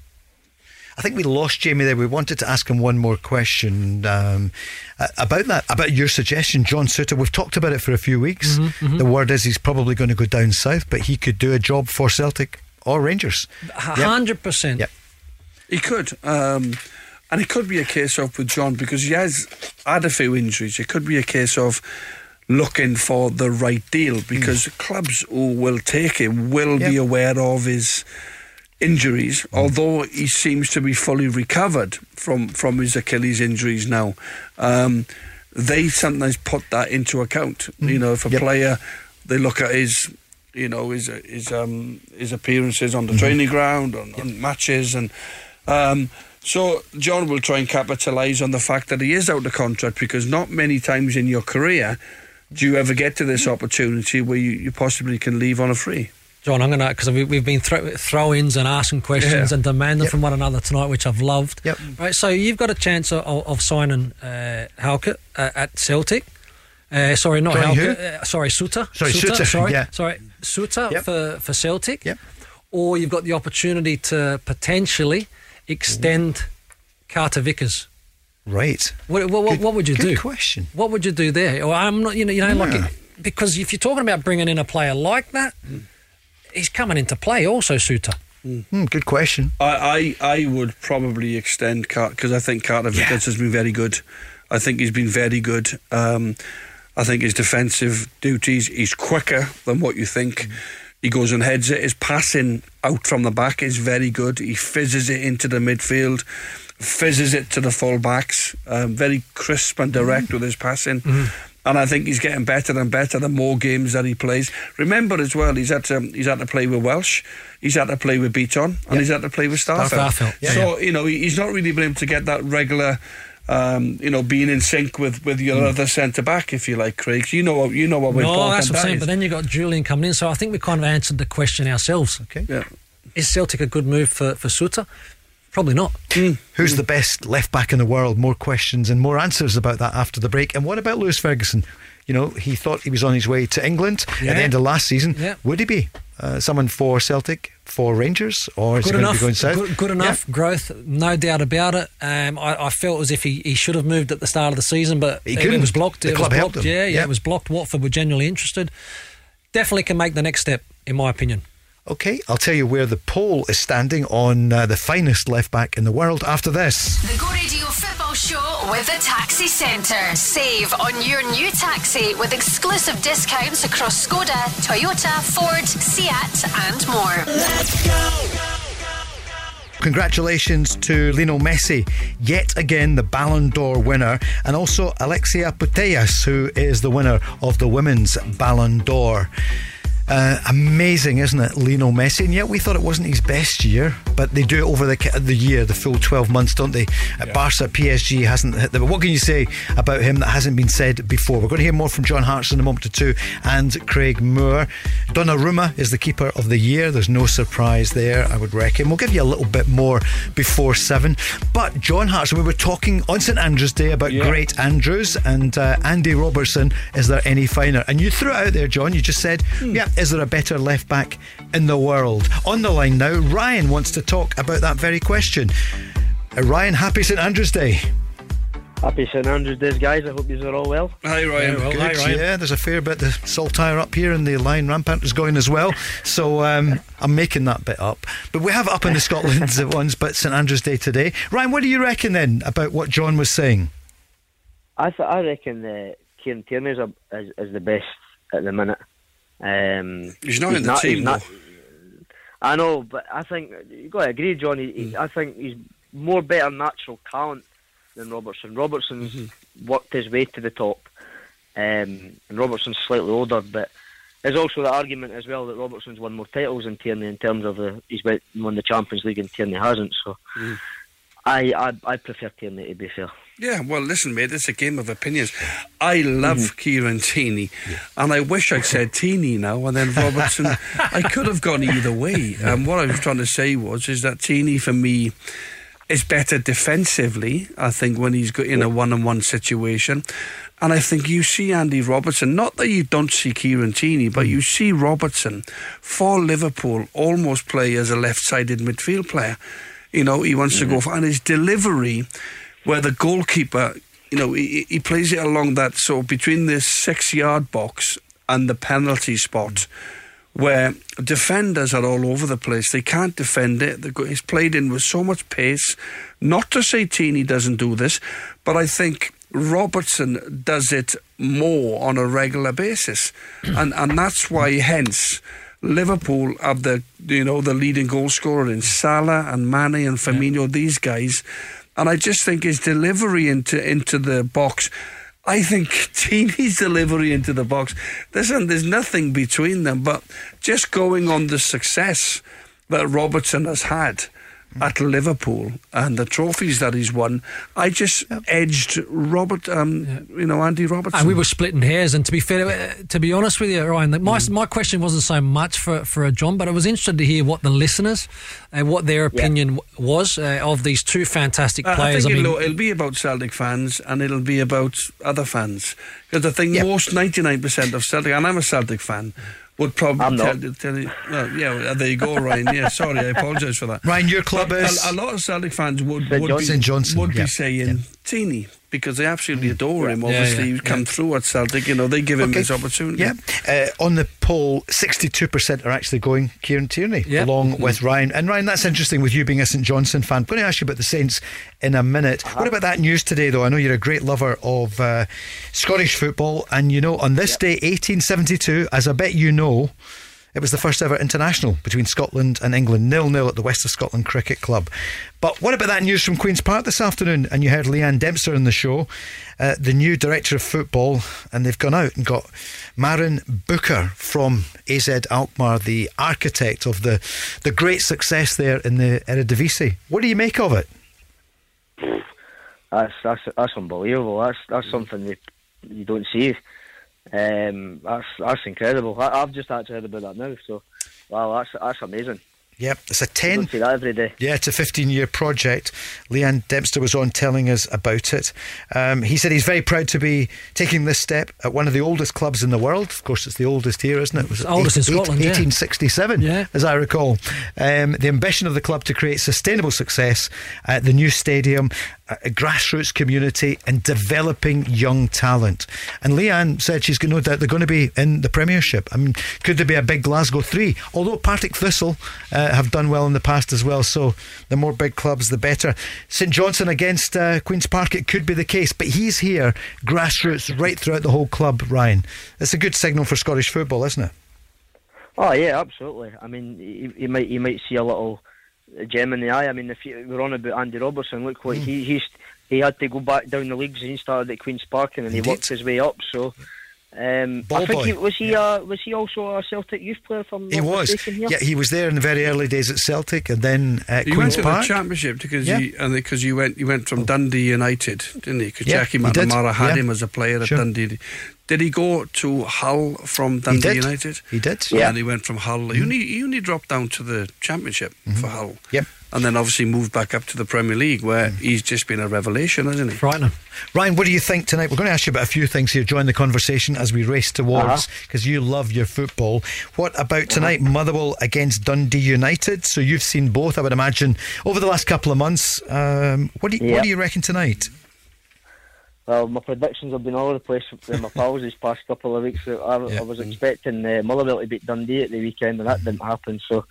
I think we lost Jamie there. We wanted to ask him one more question um, uh, about that, about your suggestion, John Souttar. We've talked about it for a few weeks. Mm-hmm, The word is he's probably going to go down south, but he could do a job for Celtic or Rangers. hundred percent. Yep. He could. Um, and it could be a case of with John because he has had a few injuries. It could be a case of looking for the right deal because clubs who will take him will be aware of his injuries, although he seems to be fully recovered from, from his Achilles injuries now. Um, they sometimes put that into account. You know, if a Yep. player, they look at his, you know, his his um, his appearances on the training ground, on, on matches, and um, so John will try and capitalise on the fact that he is out of contract because not many times in your career do you ever get to this opportunity where you, you possibly can leave on a free. John, I'm going to because we, we've been throw, throw-ins and asking questions Yeah. and demanding Yep. from one another tonight, which I've loved. Yep. Right, so you've got a chance of, of signing uh, Halkett uh, at Celtic. Uh, sorry, not Halkett. Uh, sorry, Souttar. Sorry, Souttar, Sorry, yeah. sorry, Souttar Yep. for for Celtic. Yep. Or you've got the opportunity to potentially extend Carter Vickers. Right. What, what, what, Good- what would you good do? question. What would you do there? Or I'm not, you know, you know, Yeah. like because if you're talking about bringing in a player like that, he's coming into play also, Souttar. Hmm, good question. I, I, I would probably extend Carter because I think Carter Vickers has been very good. I think he's been very good. Um, I think his defensive duties, he's quicker than what you think. He goes and heads it. His passing out from the back is very good. He fizzes it into the midfield, fizzes it to the full backs. Um, very crisp and direct with his passing. And I think he's getting better and better the more games that he plays. Remember as well, he's had to, he's had to play with Welsh, he's had to play with Bitton, and he's had to play with. Starfelt, yeah. so you know he's not really been able to get that regular. Um, you know, being in sync with, with your other centre back, if you like, Craig. You know, what you know what we're talking about. No, that's what I'm saying. But then you have got Jullien coming in, so I think we kind of answered the question ourselves. Okay. yeah. Is Celtic a good move for for Souttar? Probably not. Who's the best left back in the world? More questions and more answers about that after the break. And what about Lewis Ferguson? You know, he thought he was on his way to England at the end of last season. Yeah. Would he be uh, someone for Celtic, for Rangers, or is Good he going to enough. be going south? Good, good enough growth, no doubt about it. Um, I, I felt as if he, he should have moved at the start of the season, but He it, couldn't. was blocked. The it club was helped him. Yeah, yeah, Yeah. it was blocked. Watford were genuinely interested. Definitely can make the next step, in my opinion. Okay, I'll tell you where the poll is standing on uh, the finest left back in the world after this. The Go Radio Football Show with the Taxi Centre. Save on your new taxi with exclusive discounts across Skoda, Toyota, Ford, Seat, and more. Congratulations to Lionel Messi, yet again the Ballon d'Or winner, and also Alexia Putellas, who is the winner of the Women's Ballon d'Or. Uh, amazing, isn't it, Lionel Messi? And yet we thought it wasn't his best year, but they do it over the the year, the full twelve months, don't they? At Barca, PSG hasn't hit them. But what can you say about him that hasn't been said before? We're going to hear more from John Hartson in a moment or two, and Craig Moore. Donnarumma is the keeper of the year. There's no surprise there, I would reckon. We'll give you a little bit more before seven. But John Hartson, we were talking on St Andrews Day about great Andrews and uh, Andy Robertson. Is there any finer? And you threw it out there, John. You just said, yeah, is there a better left back in the world? On the line now, Ryan wants to talk about that very question. Uh, Ryan, happy St Andrews Day. Happy St Andrews Day, guys. I hope you are all well. Hi, Ryan. well, Good, hi, Ryan. Yeah, there's a fair bit. The Saltire up here and the lion rampant is going as well. So um, I'm making that bit up. But we have it up in the Scotland's at ones, but St Andrew's Day today. Ryan, what do you reckon then about what John was saying? I th- I reckon that Kieran Tierney is, a, is, is the best at the minute. Um, He's not in the team, though. I know, but I think you got to agree, John. He, he- I think he's more better natural talent than Robertson. Robertson's worked his way to the top, um, and Robertson's slightly older, but. There's also the argument as well that Robertson's won more titles in Tierney in terms of the he's won the Champions League and Tierney hasn't. So, I, I I prefer Tierney to be fair. Yeah, well, listen, mate, it's a game of opinions. I love Mm-hmm. Kieran Tierney, and I wish I'd said Tierney now, and then Robertson. I could have gone either way. Um, what I was trying to say was, is that Tierney for me is better defensively. I think when he's got in a one-on-one situation, and I think you see Andy Robertson. Not that you don't see Kieran Tierney, but you see Robertson for Liverpool almost play as a left-sided midfield player. You know, he wants to go for, and his delivery where the goalkeeper, you know, he, he plays it along that so between the six yard box and the penalty spot. Where defenders are all over the place, they can't defend it. He's played in with so much pace. Not to say Tierney doesn't do this, but I think Robertson does it more on a regular basis, hmm. and and that's why hence Liverpool have the you know the leading goal scorer in Salah and Mane and Firmino. These guys, and I just think his delivery into into the box. I think Tierney's delivery into the box. Listen, there's nothing between them, but just going on the success that Robertson has had at Liverpool and the trophies that he's won, I just edged Robert, um, you know, Andy Robertson. And we were splitting hairs. And to be fair, uh, to be honest with you, Ryan, my my question wasn't so much for for a John, but I was interested to hear what the listeners, uh, what their opinion w- was uh, of these two fantastic I- I players. think I mean, it'll, it'll be about Celtic fans and it'll be about other fans. Because I think most 99% of Celtic, and I'm a Celtic fan, would probably I'm tell, not. tell you. Well, yeah, there you go, Ryan. Yeah, sorry, I apologise for that. Ryan, your club But is A, a lot of Celtic fans would, St. would, Johnstone. be, St. Johnstone, would yeah, be saying Tierney because they absolutely adore him. Obviously, yeah, he's come yeah. through at Celtic. You know, they give him Okay. his opportunity. Yeah. Uh, on the poll, 62% are actually going Kieran Tierney, Yep. along with Ryan. And Ryan, that's interesting with you being a St Johnstone fan. I'm going to ask you about the Saints in a minute. What about that news today, though? I know you're a great lover of uh, Scottish football. And, you know, on this day, 1872, as I bet you know, it was the first ever international between Scotland and England, nil nil at the West of Scotland Cricket Club. But what about that news from Queen's Park this afternoon? And you heard Leeann Dempster in the show, uh, the new director of football, and they've gone out and got Marijn Beuker from AZ Alkmaar, the architect of the the great success there in the Eredivisie. What do you make of it? That's that's that's unbelievable. That's that's something you you don't see. Um, that's that's incredible. I, I've just actually heard about that now. So, wow, that's that's amazing. Yep, it's a 10 don't every day. Yeah, it's a 15 year project. Leeann Dempster was on telling us about it. Um, he said he's very proud to be taking this step at one of the oldest clubs in the world. Of course, it's the oldest here, isn't it? it was It's oldest in Scotland, yeah. 1867, Yeah. as I recall. Um, the ambition of the club to create sustainable success at the new stadium, a a grassroots community, and developing young talent. And Leeann said she's got no doubt they're going to be in the Premiership. I mean, could there be a big Glasgow three? Although Partick Thistle uh, have done well in the past as well, so the more big clubs, the better. St Johnstone against uh, Queen's Park, it could be the case, but he's here, grassroots, right throughout the whole club, Ryan. It's a good signal for Scottish football, isn't it? Oh yeah, absolutely. I mean, you, you might you might see a little gem in the eye. I mean, if you we're on about Andy Robertson, look what he he's he had to go back down the leagues and he started at Queens Park and then he Indeed. worked his way up. So. Um, Ball I think boy. he, was he uh, was he also a Celtic youth player from He was. here? Yeah, he was there in the very early days at Celtic and then at You went Queen's to Park. the championship because Yeah. you and because you went you went from Dundee United, didn't he? Because Yeah, Jackie he. McNamara had Yeah. him as a player at Sure. Dundee. Did he go to Hull from Dundee did. United? He did. Yeah. And he went from Hull. He, only, he only dropped down to the Championship for Hull. Mm-hmm. Yep. And then obviously moved back up to the Premier League, where Mm. he's just been a revelation, hasn't he? frightening. Ryan, what do you think tonight? We're going to ask you about a few things here. Join the conversation as we race towards Uh-huh. because you love your football. What about tonight? Motherwell against Dundee United. So you've seen both, I would imagine, over the last couple of months. Um, what do you, Yeah. What do you reckon tonight? Well, my predictions have been all over the place with my pals these past couple of weeks. I, I was expecting uh, Motherwell to beat Dundee at the weekend, and that didn't happen. So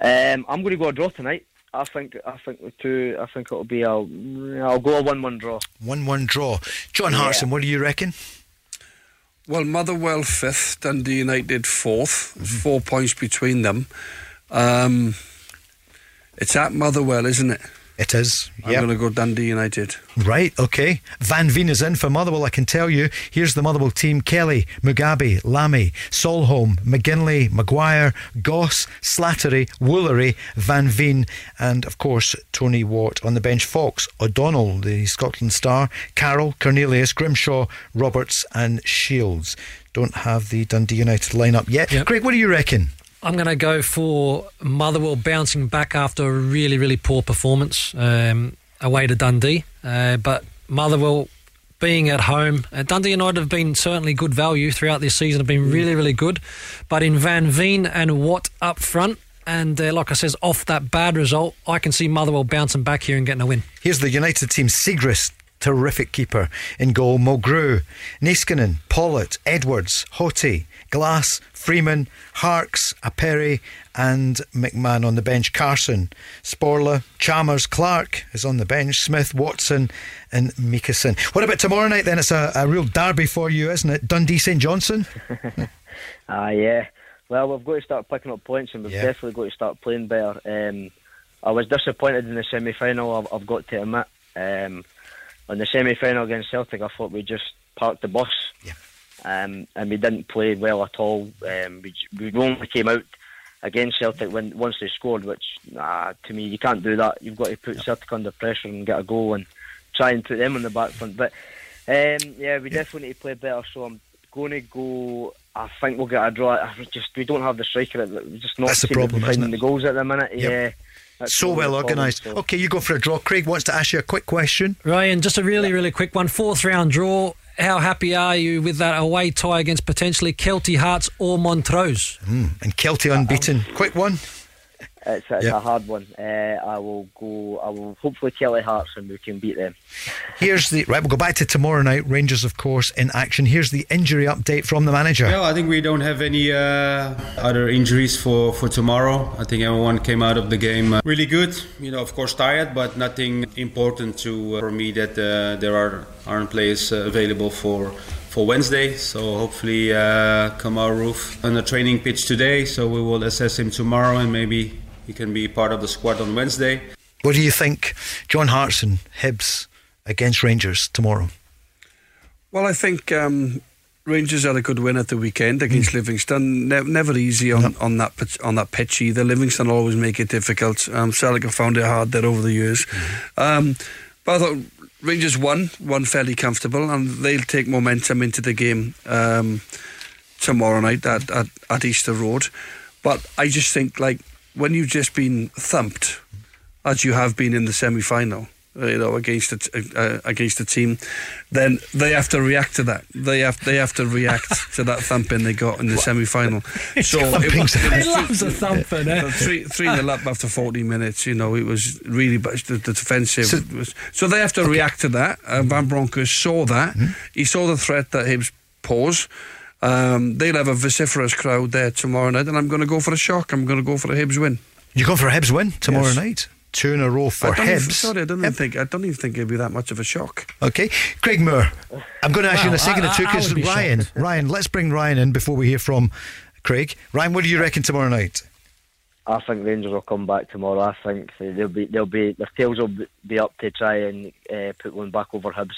um, I'm going to go a draw tonight. I think I think the two. I think it'll be. I'll I'll go a one-one draw. One-one draw. John Yeah. Hartson, what do you reckon? Well, Motherwell fifth, Dundee United 4th There's Four points between them. Um, it's at Motherwell, isn't it? It is. I'm yep. going to go Dundee United. Right, okay. Van Veen is in for Motherwell, I can tell you. Here's the Motherwell team Kelly, Mugabi, Lamie, Solholm, McGinley, Maguire, Goss, Slattery, Woolery, Van Veen, and of course Tony Watt on the bench. Fox, O'Donnell, the Scotland star, Carroll, Cornelius, Grimshaw, Roberts, and Shields. Don't have the Dundee United lineup yet. Yep. Greg, what do you reckon? I'm going to go for Motherwell bouncing back after a really, really poor performance um, away to Dundee. Uh, but Motherwell being at home, uh, Dundee United have been certainly good value throughout this season, have been really, really good. But in Van Veen and Watt up front, and uh, like I says, off that bad result, I can see Motherwell bouncing back here and getting a win. Here's the United team Siegrist, terrific keeper. In goal, Mulgrew, Niskanen, Pawlett, Edwards, Hotti, Glass, Freeman, Harkes, Appere, and McMahon on the bench. Carson, Sporle, Chalmers, Clark is on the bench. Smith, Watson, and Meekison. What about tomorrow night then? It's a, a real derby for you, isn't it? Dundee St Johnstone? Ah, yeah. Well, we've got to start picking up points, and we've Yeah. definitely got to start playing better. Um, I was disappointed in the semi-final. I've, I've got to admit. Um, on the semi-final against Celtic, I thought we just parked the bus. Yeah. Um, and we didn't play well at all. Um, we, we only came out against Celtic when once they scored, which nah, to me you can't do that. You've got to put Celtic under pressure and get a goal and try and put them on the back front. But um, yeah, we definitely need to play better. So I'm going to go. I think we'll get a draw. I just we don't have the striker. We're just not That's the seem to problem, isn't finding it? the goals at the minute. Yep. Yeah. that's so well organised. so- Okay, you go for a draw. Craig wants to ask you a quick question. Ryan, just a really, really quick one. Fourth round draw. How happy are you with that away tie against potentially Kelty Hearts or Montrose? Mm, and Kelty unbeaten. Quick one. It's, it's Yep. a hard one. Uh, I will go. I will hopefully Kelty Hearts and we can beat them. Here's the right. We'll go back to tomorrow night. Rangers, of course, in action. Here's the injury update from the manager. Yeah, I think we don't have any uh, other injuries for, for tomorrow. I think everyone came out of the game uh, really good. You know, of course, tired, but nothing important to uh, for me that uh, there are aren't players uh, available for for Wednesday. So hopefully, uh, Kemar Roofe on the training pitch today. So we will assess him tomorrow, and maybe he can be part of the squad on Wednesday. What do you think, John Hartson, Hibs against Rangers tomorrow? Well, I think um, Rangers had a good win at the weekend against Livingston. Ne- never easy on, on that pitch, on that pitch either. Livingston always make it difficult. Um, Celtic found it hard there over the years. Um, but I thought Rangers won, won fairly comfortable, and they'll take momentum into the game um, tomorrow night at, at, at Easter Road. But I just think, like, when you've just been thumped, as you have been in the semi-final, uh, you know, against a t- uh, against a team, then they have to react to that. They have they have to react to that thumping they got in the semi-final. So it was, it loves a thumping, eh? uh, three three nil up after forty minutes. You know, it was really but the, the defensive. So- was, so they have to react to that. Uh, Van Bronckhorst saw that. He saw the threat that Hibs pose. Um, they'll have a vociferous crowd there tomorrow night, and I'm going to go for a shock. I'm going to go for a Hibs win. You go for a Hibs win tomorrow Yes. night. Two in a row for I even- Hibs. sorry, I don't even think I don't even think it'd be that much of a shock. Okay, Craig Moore. I'm going to ask you in a second I- or two I- I because be Ryan, shocked. Ryan, let's bring Ryan in before we hear from Craig. Ryan, what do you reckon tomorrow night? I think Rangers will come back tomorrow. I think they'll be they'll be their tails will be up to try and uh, put one back over Hibs.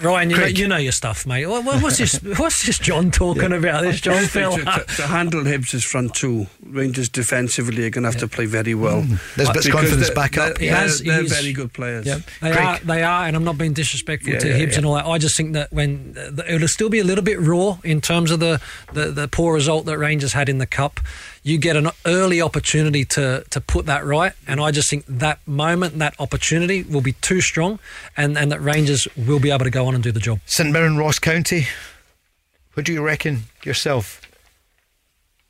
Ryan, you know, you know your stuff, mate. What, what- what's this? What's this John talking about? This John to, to, to handle Hibs' front two, Rangers defensively are going to have to play very well. Mm. There's bits Because confidence they're- back up. They're, He has- they're, they're very good players. Yeah, they Craig. are. They are, and I'm not being disrespectful Yeah, to yeah, Hibs yeah. and all that. I just think that when the, it'll still be a little bit raw in terms of the, the the poor result that Rangers had in the cup. You get an early opportunity to to put that right, and I just think that moment, that opportunity, will be too strong, and and that Rangers will be able to go on and do the job. St Mirren, Ross County. What do you reckon yourself?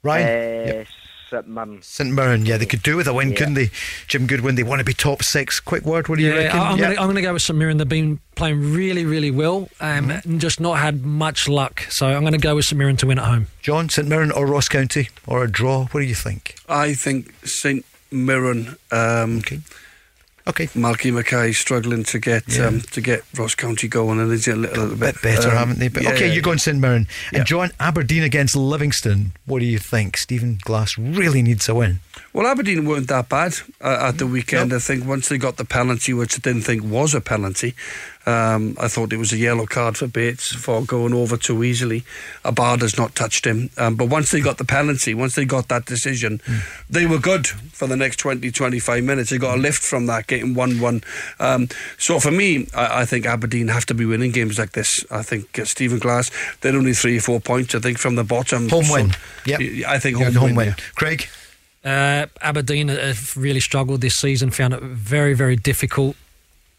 Ryan? Uh, Yep. St Mirren. St Mirren, yeah, they could do with a win, Yeah. couldn't they? Jim Goodwin, they want to be top six. Quick word, what do you Yeah, reckon? I- I'm Yeah. gonna, I'm going to go with St Mirren. They've been playing really, really well, um, Mm-hmm. and just not had much luck. So I'm going to go with St Mirren to win at home. John, St Mirren or Ross County or a draw? What do you think? I think St Mirren. Um, okay. Okay. Malky Mackay struggling to get Yeah. um, to get Ross County going, and it's a little, little bit Better, um, haven't they? But yeah, okay, yeah, you're going St Mirren. And John, Aberdeen against Livingston. What do you think? Stephen Glass really needs a win. Well, Aberdeen weren't that bad uh, at the weekend. I think once they got the penalty, which I didn't think was a penalty, um, I thought it was a yellow card for Bates for going over too easily. Abada's not touched him. Um, but once they got the penalty, once they got that decision, they were good for the next 20, 25 minutes. They got a lift from that, getting 1 1. Um, so for me, I, I think Aberdeen have to be winning games like this. I think uh, Stephen Glass, they're only three or four points, I think, from the bottom. Home So, win. Yeah. I think home, home win. win. yeah. Craig? Uh, Aberdeen have really struggled this season, found it very, very difficult.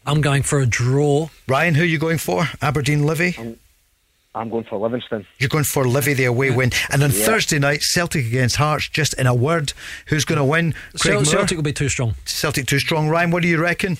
I'm going for a draw. Ryan, who are you going for? Aberdeen Livy? I'm going for Livingston. You're going for Livy, the away win. And on Yeah. Thursday night, Celtic against Hearts. Just in a word, who's going to win? Craig Cel- Moore? Celtic will be too strong. Celtic too strong. Ryan, what do you reckon?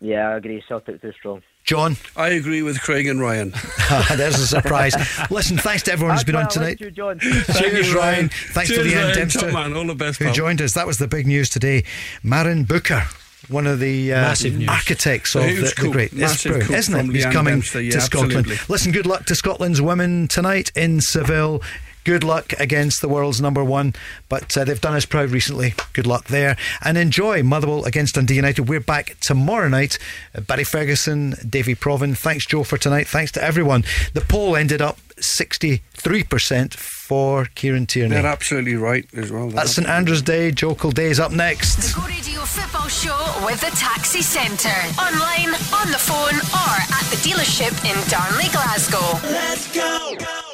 Yeah, I agree. Celtic too strong. John? I agree with Craig and Ryan. There's a surprise. Listen, thanks to everyone who's been on That's tonight. like you, John. Cheers, you, Ryan. Ryan. Thanks Cheers, to Leeann Ryan. Dempster, Top man. All the best, who pal. joined us. That was the big news today. Marijn Beuker, one of the uh, architects of the, the great. It's Massive brilliant, coup isn't it? He's coming Dempster, yeah, to Scotland. absolutely. Listen, good luck to Scotland's women tonight in Seville. Good luck against the world's number one, but uh, they've done us proud recently. Good luck there, and enjoy Motherwell against Dundee United. We're back tomorrow night. Uh, Barry Ferguson, Davie Provan. Thanks, Joe, for tonight. Thanks to everyone. The poll ended up sixty-three percent for Kieran Tierney. They're absolutely right as well. They're That's St Andrew's Day. Joe Day is up next. The Go Radio Football Show with the Taxi Centre. Online, on the phone, or at the dealership in Darnley, Glasgow. Let's go.